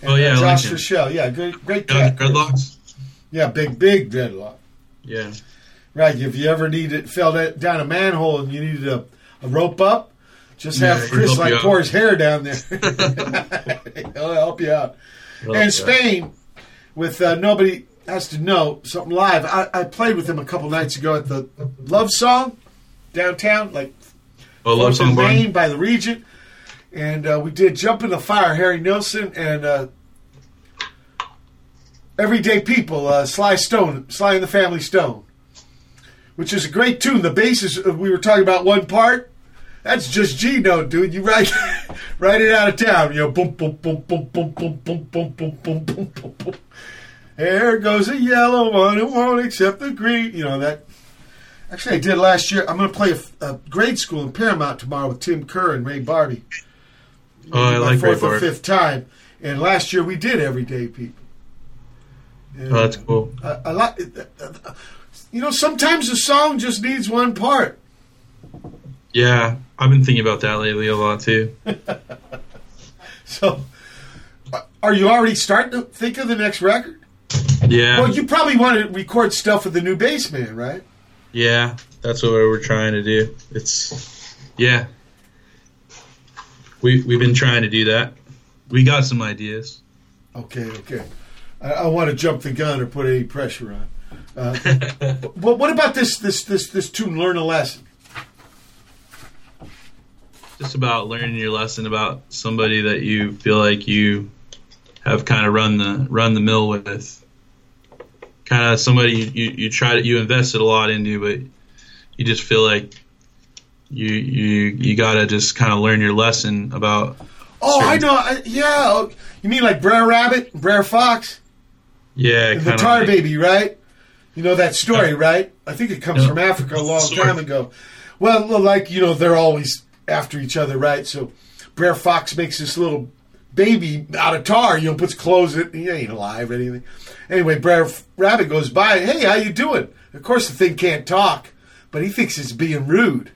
And, Oh, yeah, like Josh him. Rochelle. Yeah, great, great Yeah, cat. dreadlocks. Yeah, big, big dreadlock. Yeah. Right. If you ever needed fell down a manhole and you needed a, a rope up, just have Yeah, Chris like pour his hair down there. He'll help you out. Well, and yeah. Spain with uh, nobody has to know something live. I, I played with him a couple nights ago at the Love Song downtown, like Oh, love song bar. Main by the Regent, and uh, we did Jump in the Fire, Harry Nilsson, and uh, Everyday People, uh, Sly Stone, Sly and the Family Stone, which is a great tune. The bass is, uh, we were talking about one part. That's just G note, dude. You write, write it out of town. You know, boom, boom, boom, boom, boom, boom, boom, boom, boom, boom, boom, boom, boom. There goes a yellow one who won't accept the green. You know that. Actually, I did last year. I'm going to play a, a grade school in Paramount tomorrow with Tim Kerr and Ray Barbee. Oh, I like Ray fourth or fifth time. And last year we did Everyday People. And Oh, that's cool. I, I like. You know, sometimes a song just needs one part. Yeah, I've been thinking about that lately a lot too. So, are you already starting to think of the next record? Yeah, Well, you probably want to record stuff with the new bass man, right? yeah, that's what we're trying to do. It's yeah, we we've been trying to do that. We got some ideas. Okay, okay. I, I want to jump the gun or put any pressure on. Uh, but what about this this this this tune? Learn a lesson. Just about learning your lesson about somebody that you feel like you have kind of run the run the mill with. Kind of somebody you, you, you try to you invested a lot into, but you just feel like you you you gotta just kind of learn your lesson about. Oh, I know. I, yeah, oh, you mean like Brer Rabbit, Brer Fox, Yeah, the kind Tar. Baby, right? You know that story, right? I think it comes from Africa a long Sorry. time ago. Well, like you know, they're always after each other, right? So Brer Fox makes this little baby out of tar, you know, puts clothes in it. He ain't alive or anything. Anyway, Brer Rabbit goes by. Hey, how you doing? Of course, the thing can't talk, but he thinks it's being rude.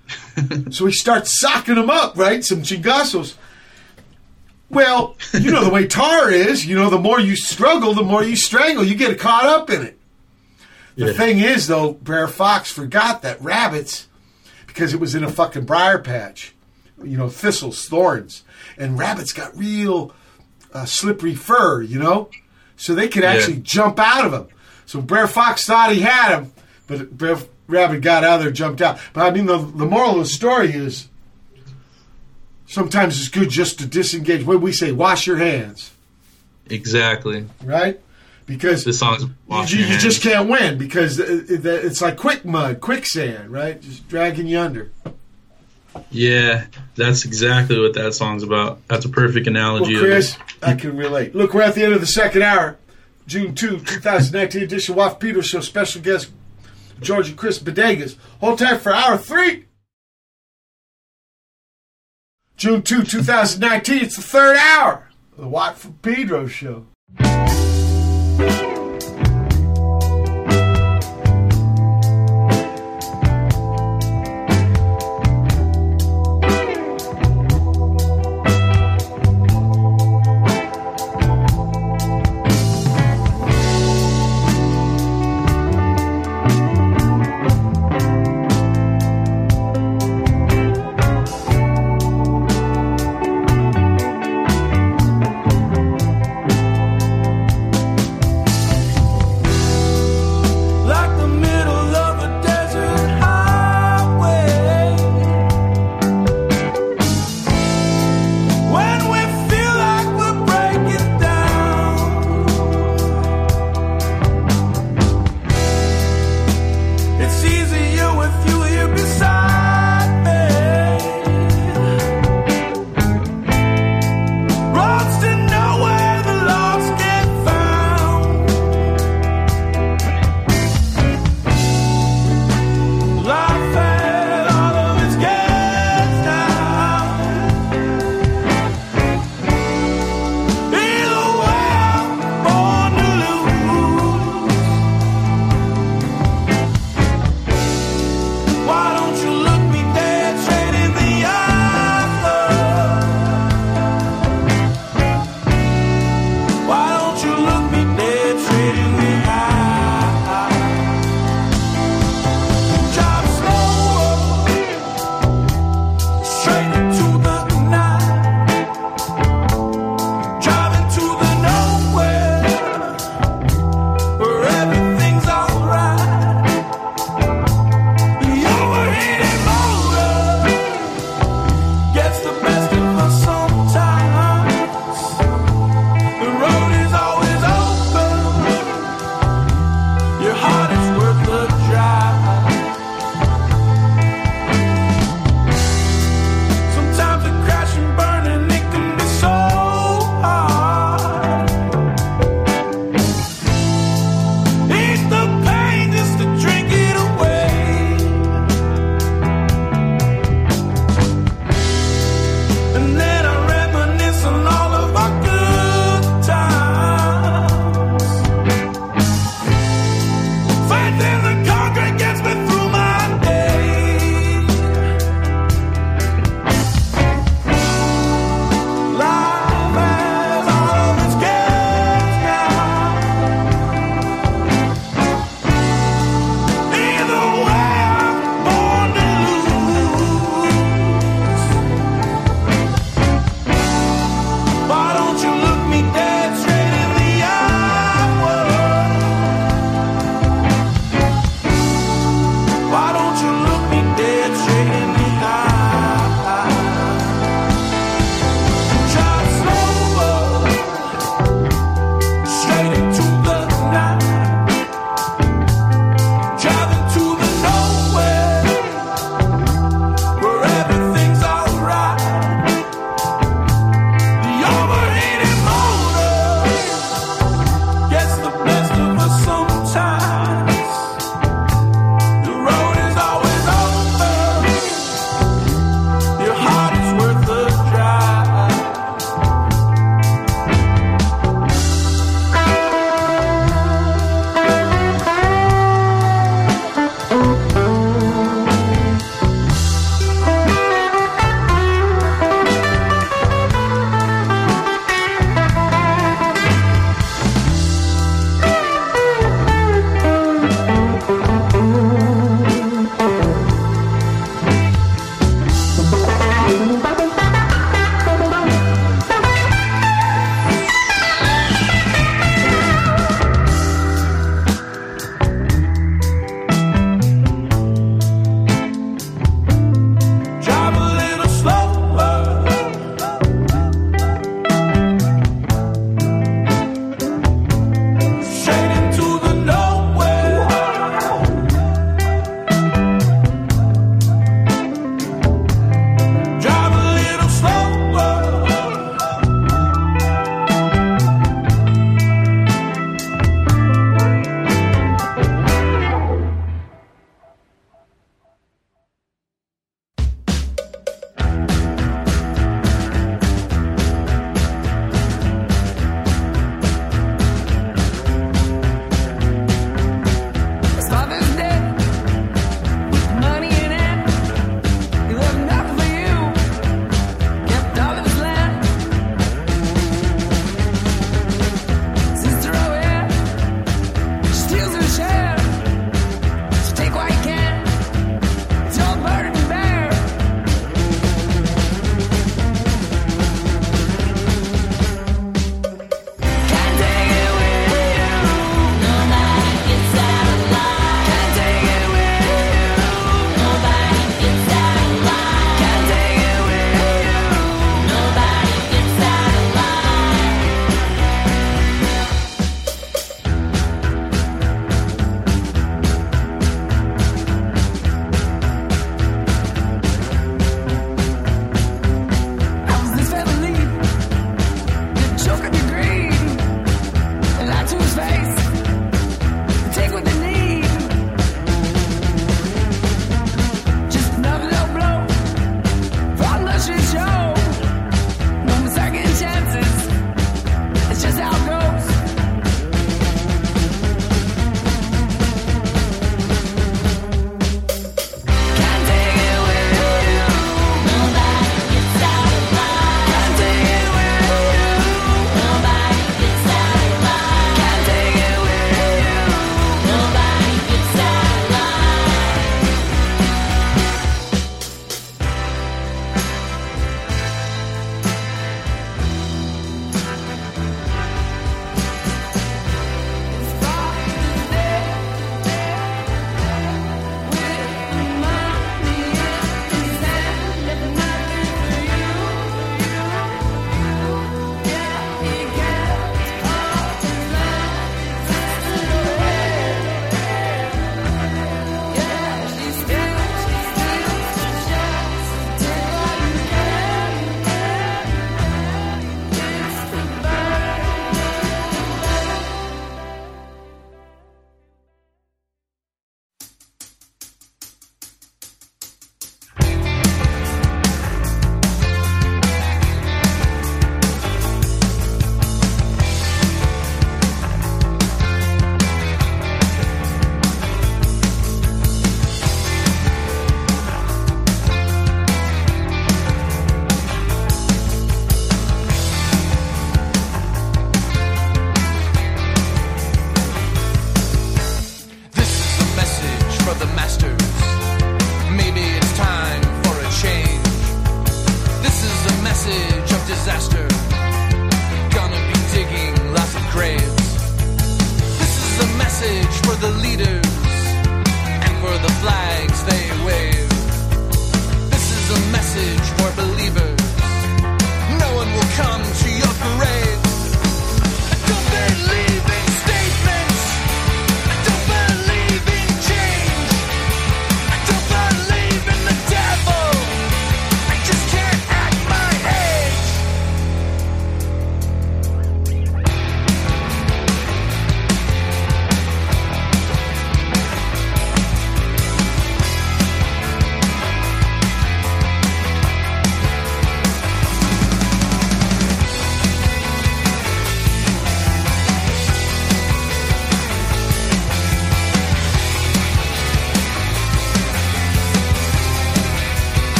so he starts socking him up, right? Some chingazos. Well, you know the way tar is. You know, the more you struggle, the more you strangle. You get caught up in it. The Yeah. thing is, though, Brer Fox forgot that rabbits, because it was in a fucking briar patch, you know, thistles, thorns, and rabbits got real uh, slippery fur, you know, so they could Yeah. actually jump out of them. So Brer Fox thought he had him, but Brer Rabbit got out of there, jumped out. But I mean, the, the moral of the story is sometimes it's good just to disengage. What do we say? Wash your hands, Exactly. right? Because This song's you, wash you just can't win because it- it- it's like quick mud, quicksand, right? Just dragging you under. Yeah, that's exactly what that song's about. That's a perfect analogy. Well, Chris, of it. I can relate. Look, we're at the end of the second hour. June 2, 2019 edition Watt from Pedro Show. Special guest George and Chris Bodegas. Hold tight for hour three. June 2, 2019. It's the third hour of the Watt from Pedro Show.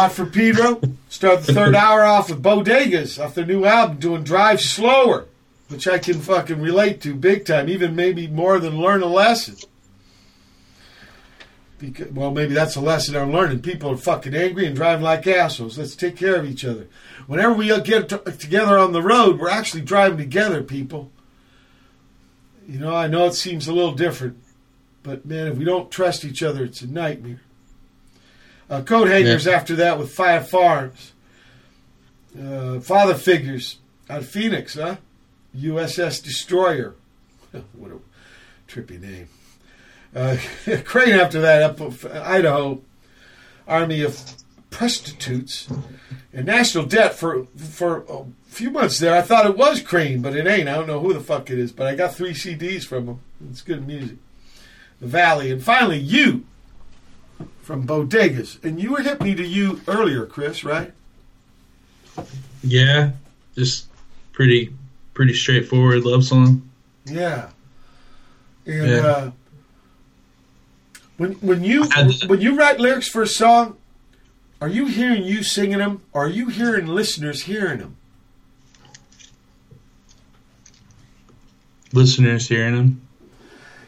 Watt from Pedro. Start the third hour off with Bodegas off their new album doing Drive Slower, which I can fucking relate to big time, even maybe more than learn a lesson. Because, well, maybe that's a lesson I'm learning. People are fucking angry and driving like assholes. Let's take care of each other. Whenever we get together on the road, we're actually driving together, people. You know, I know it seems a little different, but man, if we don't trust each other, it's a nightmare. Uh, Coathangers after that with Five Farms. Uh, Father Figures out of Phoenix, huh? USS Destroyer. what a trippy name. Uh, Crane after that up of Idaho. Army of Presstitutes. And National Debt for for a few months there. I thought it was Crane, but it ain't. I don't know who the fuck it is, but I got three CDs from them. It's good music. The Valley. And finally, You from Bodegas. And you were hit me to you earlier, Chris, right? Yeah, just pretty pretty straightforward love song. Yeah. And Yeah. uh when when you when you write lyrics for a song, are you hearing you singing them or are you hearing listeners hearing them? Listeners hearing them.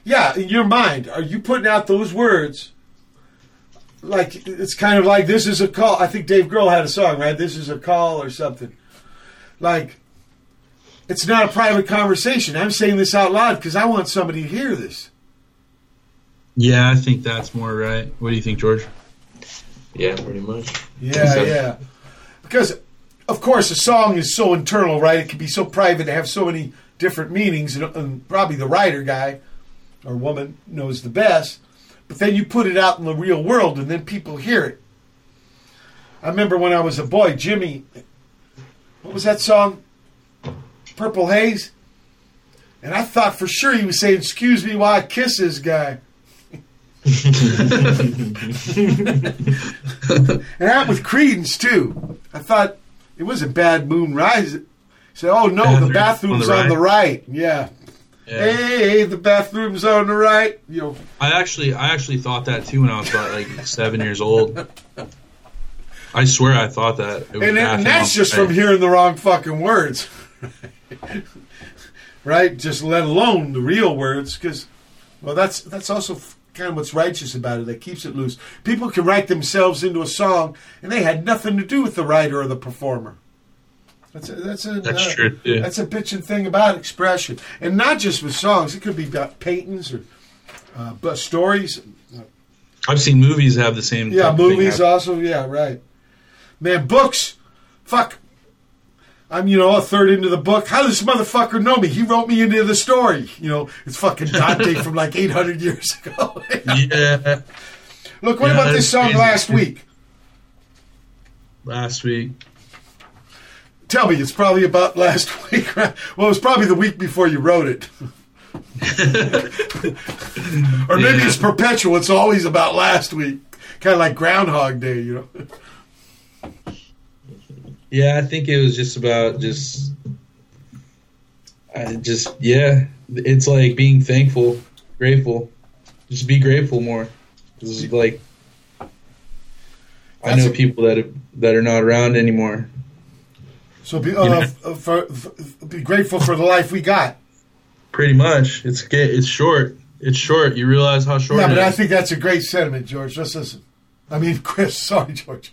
Yeah, in your mind, are you putting out those words like it's kind of like this is a call. I think Dave Grohl had a song, right? This is a call or something. Like it's not a private conversation. I'm saying this out loud because I want somebody to hear this. Yeah, I think that's more right. What do you think, George? Yeah, pretty much. Yeah, So- yeah. Because, of course, a song is so internal, right? It can be so private, to have so many different meanings, and, and probably the writer guy or woman knows the best. But then you put it out in the real world, and then people hear it. I remember when I was a boy, Jimi. What was that song? Purple Haze. And I thought for sure he was saying, "Excuse me, while I kiss this guy." and that with Creedence too. I thought it was a bad moon rise. Said, "Oh no, the bathroom's on on the the right." Yeah. Yeah. Hey, the bathroom's on the right. You know, I actually, I actually thought that too when I was about like seven years old. I swear I thought that. It was and, and that's just the from hearing the wrong fucking words, right? Just let alone the real words, because well, that's that's also kind of what's righteous about it. That keeps it loose. People can write themselves into a song, and they had nothing to do with the writer or the performer. That's a, that's a That's uh, true. That's a bitching thing about expression, and not just with songs. It could be about paintings or uh, but stories. I've seen movies have the same. Yeah, movies also. Yeah, right. Man, books. Fuck. I'm, you know, a third into the book. How does this motherfucker know me? He wrote me into the story. You know, it's fucking Dante from like 800 years ago. Yeah, Look, what Yeah, about this song crazy. last week? last week. Tell me, it's probably about last week. right? Well, it was probably the week before you wrote it. or maybe Yeah. it's perpetual. It's always about last week. Kind of like Groundhog Day, you know? Yeah, I think it was just about just, I just yeah, it's like being thankful, grateful, just be grateful more. This is like, I know people that that are not around anymore. So be, uh, f- for, f- be grateful for the life we got. Pretty much, it's it's short. It's short. You realize how short Yeah, but I think that's a great sentiment, George. Just listen. I mean, Chris. Sorry, George.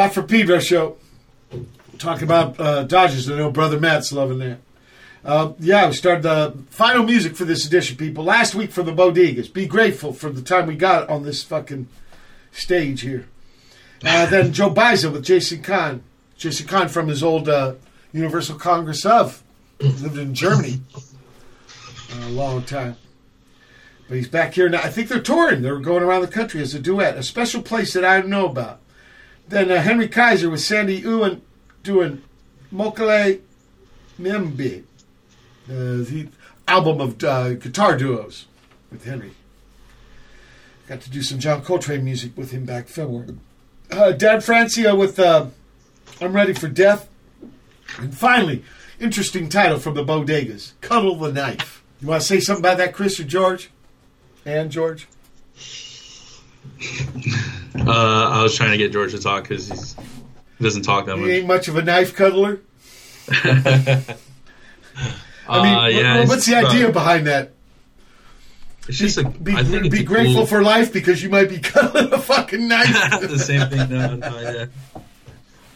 Watt from Pedro show. Talking about uh, Dodgers. I know Brother Matt's loving that. Uh, yeah, we started the final music for this edition, people. Last week for the Bodegas. Be grateful for the time we got on this fucking stage here. Uh, then Joe Baiza with Jason Kahn. Jason Kahn from his old uh, Universal Congress of. Lived in Germany uh, a long time. But he's back here now. I think they're touring. They're going around the country as a duet. A special place that I don't know about. Then uh, Henry Kaiser with Sandy Ewen doing Mokale Membi. Uh, the album of uh, guitar duos with Henry. Got to do some John Coltrane music with him back February. Uh, Dan Francia with uh, I'm Ready for Death. And finally, interesting title from the Bodegas Cuddle the Knife. You want to say something about that, Chris or George? And George? Uh, I was trying to get George to talk because he doesn't talk that He much. ain't much of a knife cuddler. I mean, Uh, yeah, wh- it's what's the idea behind that? It's just a. Be, I think it's be grateful cool- for life because you might be cuddling a fucking knife. the same thing. No, no, yeah.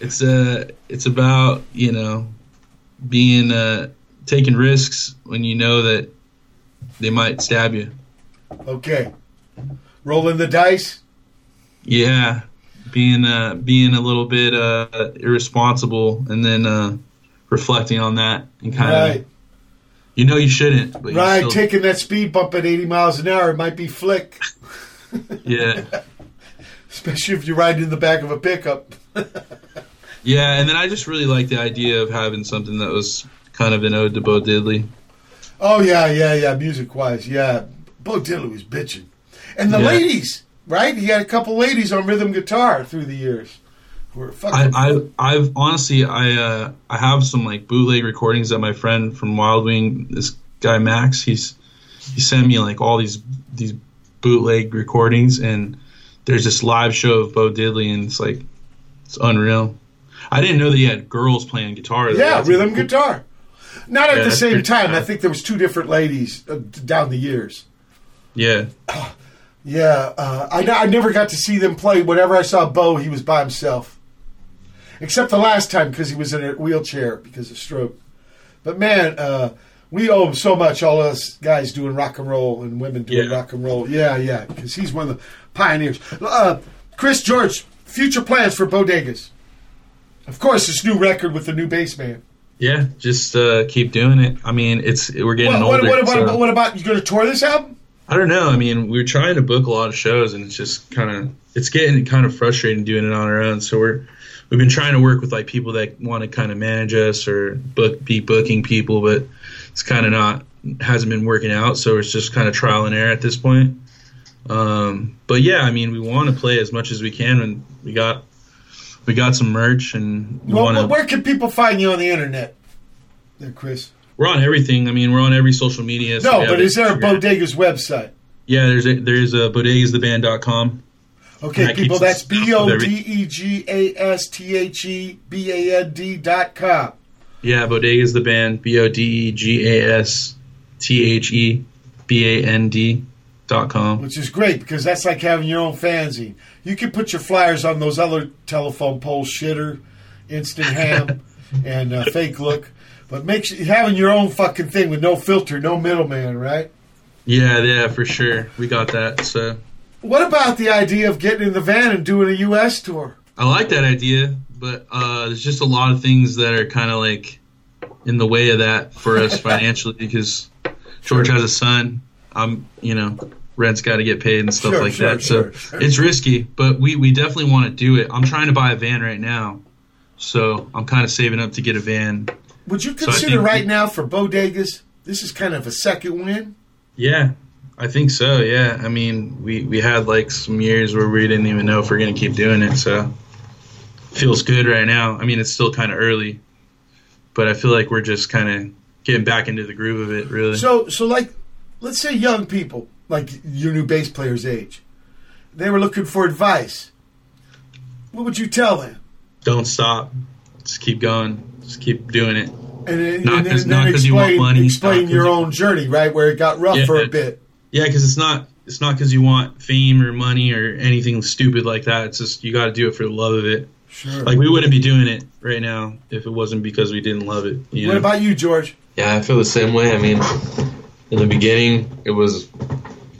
It's uh, it's about you know, being uh, taking risks when you know that they might stab you. Okay. Rolling the dice. Yeah, being uh, being a little bit uh, irresponsible, and then uh, reflecting on that, and kind Right. of you know you shouldn't, but Right. still- Taking that speed bump at 80 miles an hour it might be flick, yeah. especially if you're riding in the back of a pickup. Yeah, and then I just really like the idea of having something that was kind of an ode to Bo Diddley. Oh, yeah, yeah, yeah. Music wise, yeah. Bo Diddley was bitching. And the Yeah. ladies, right? He had a couple ladies on rhythm guitar through the years. I, fucking. I I've honestly I uh, I have some like bootleg recordings that my friend from Wild Wing, this guy Max, he's he sent me like all these these bootleg recordings, and there's this live show of Bo Diddley, and it's like it's unreal. I didn't know that he had girls playing guitar. though. yeah, rhythm cool. guitar. Not at Yeah, the same time. cool. I think there was two different ladies uh, down the years. Yeah, Yeah, uh, I, I never got to see them play. Whenever I saw Bo, he was by himself. Except the last time because he was in a wheelchair because of stroke. But man, uh, we owe him so much, all us guys doing rock and roll and women doing Yeah. rock and roll. Yeah, yeah, because he's one of the pioneers. Uh, Chris George, future plans for Bodegas. Of course, this new record with the new bass man. yeah. Just uh, keep doing it. I mean, it's we're getting What, what, older. what about, so- what about you going to tour this album? I don't know. I mean, we're trying to book a lot of shows, and it's just kind of it's getting kind of frustrating doing it on our own. So we're we've been trying to work with like people that want to kind of manage us or book be booking people, but it's kind of not hasn't been working out. So it's just kind of trial and error at this point. Um, but yeah, I mean, we want to play as much as we can, and we got we got some merch, and we Well, want to. where can people find you on the internet? There, Chris. We're on everything. I mean, we're on every social media. so No, but is there a Bodegas website? Yeah, there's a there's a bodegastheband.com. Okay, That people, that's B O D E G A S T H E B A N D dot com. Yeah, Bodega's the band. B O D E G A S T H E B A N D dot com. Which is great because that's like having your own fanzine. You can put your flyers on those other telephone poles, shitter, instant ham, and uh, fake look. But make sure having your own fucking thing with no filter, no middleman, right? Yeah, yeah, for sure. We got that. So What about the idea of getting in the van and doing a U.S. tour? I like that idea, but uh, there's just a lot of things that are kind of like in the way of that for us financially because George has a son. I'm, you know, rent's got to get paid and stuff Sure, like sure, that. So sure, sure. it's risky, but we we definitely want to do it. I'm trying to buy a van right now, so I'm kind of saving up to get a van. Would you consider think- right now for Bodegas, this is kind of a second win? Yeah, I think so. Yeah, I mean, we we had like some years where we didn't even know if we're gonna keep doing it. So feels good right now. I mean, it's still kind of early, but I feel like we're just kind of getting back into the groove of it. Really. So, so like, let's say young people, like your new bass player's age, they were looking for advice. What would you tell them? Don't stop. Just keep going. Just keep doing it. And then, Not and then, 'cause- then not 'cause you want explain, money, explain not 'cause your you- own journey, right, where it got rough Yeah. for a uh, bit. Yeah, because it's not it's not because you want fame or money or anything stupid like that. It's just you got to do it for the love of it. Sure. Like we wouldn't be doing it right now if it wasn't because we didn't love it. You what know? about you, George? Yeah, I feel the same way. I mean, in the beginning, it was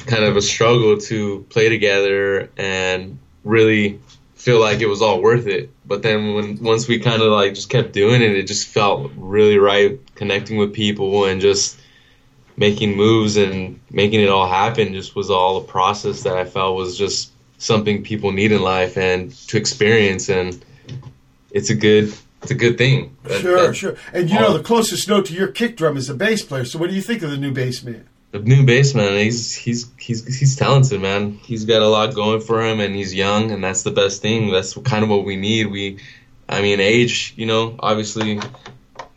kind of a struggle to play together and really feel like it was all worth it. But then when once we kind of like just kept doing it, it just felt really right, connecting with people and just making moves and making it all happen. Just was all a process that I felt was just something people need in life and to experience, and it's a good. It's a good thing. That- Sure, that- sure. And you know, the closest note to your kick drum is the bass player. So, what do you think of the new bass man? The new baseman. he's he's he's he's talented, man. He's got a lot going for him, and he's young, and that's the best thing. That's kind of what we need. We, I mean, age, you know, obviously,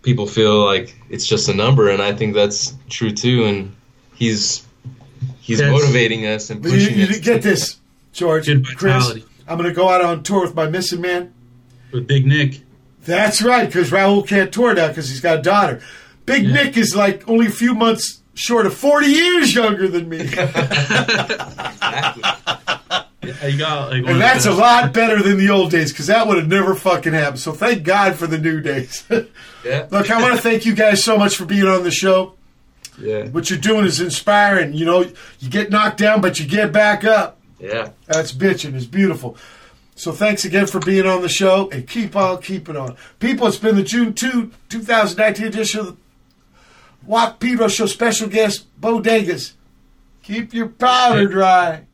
people feel like it's just a number, and I think that's true too. And he's he's That's- motivating us and But you, you us. get this, George, Good Chris. I'm going to go out on tour with my missing man. With Big Nick. That's right, because Raul can't tour now because he's got a daughter. Big Yeah. Nick is like only a few months short of 40 years younger than me. Yeah, you got like And that's a lot better than the old days because that would have never fucking happened. So thank God for the new days. Yeah, Look, I want to thank you guys so much for being on the show. yeah, What you're doing is inspiring. You know, you get knocked down, but you get back up. yeah. That's bitching. It's beautiful. So thanks again for being on the show and keep on keeping on. People, it's been the June 2, 2019 edition of the Walk Pedro Show special guest, Bodegas. Keep your powder dry.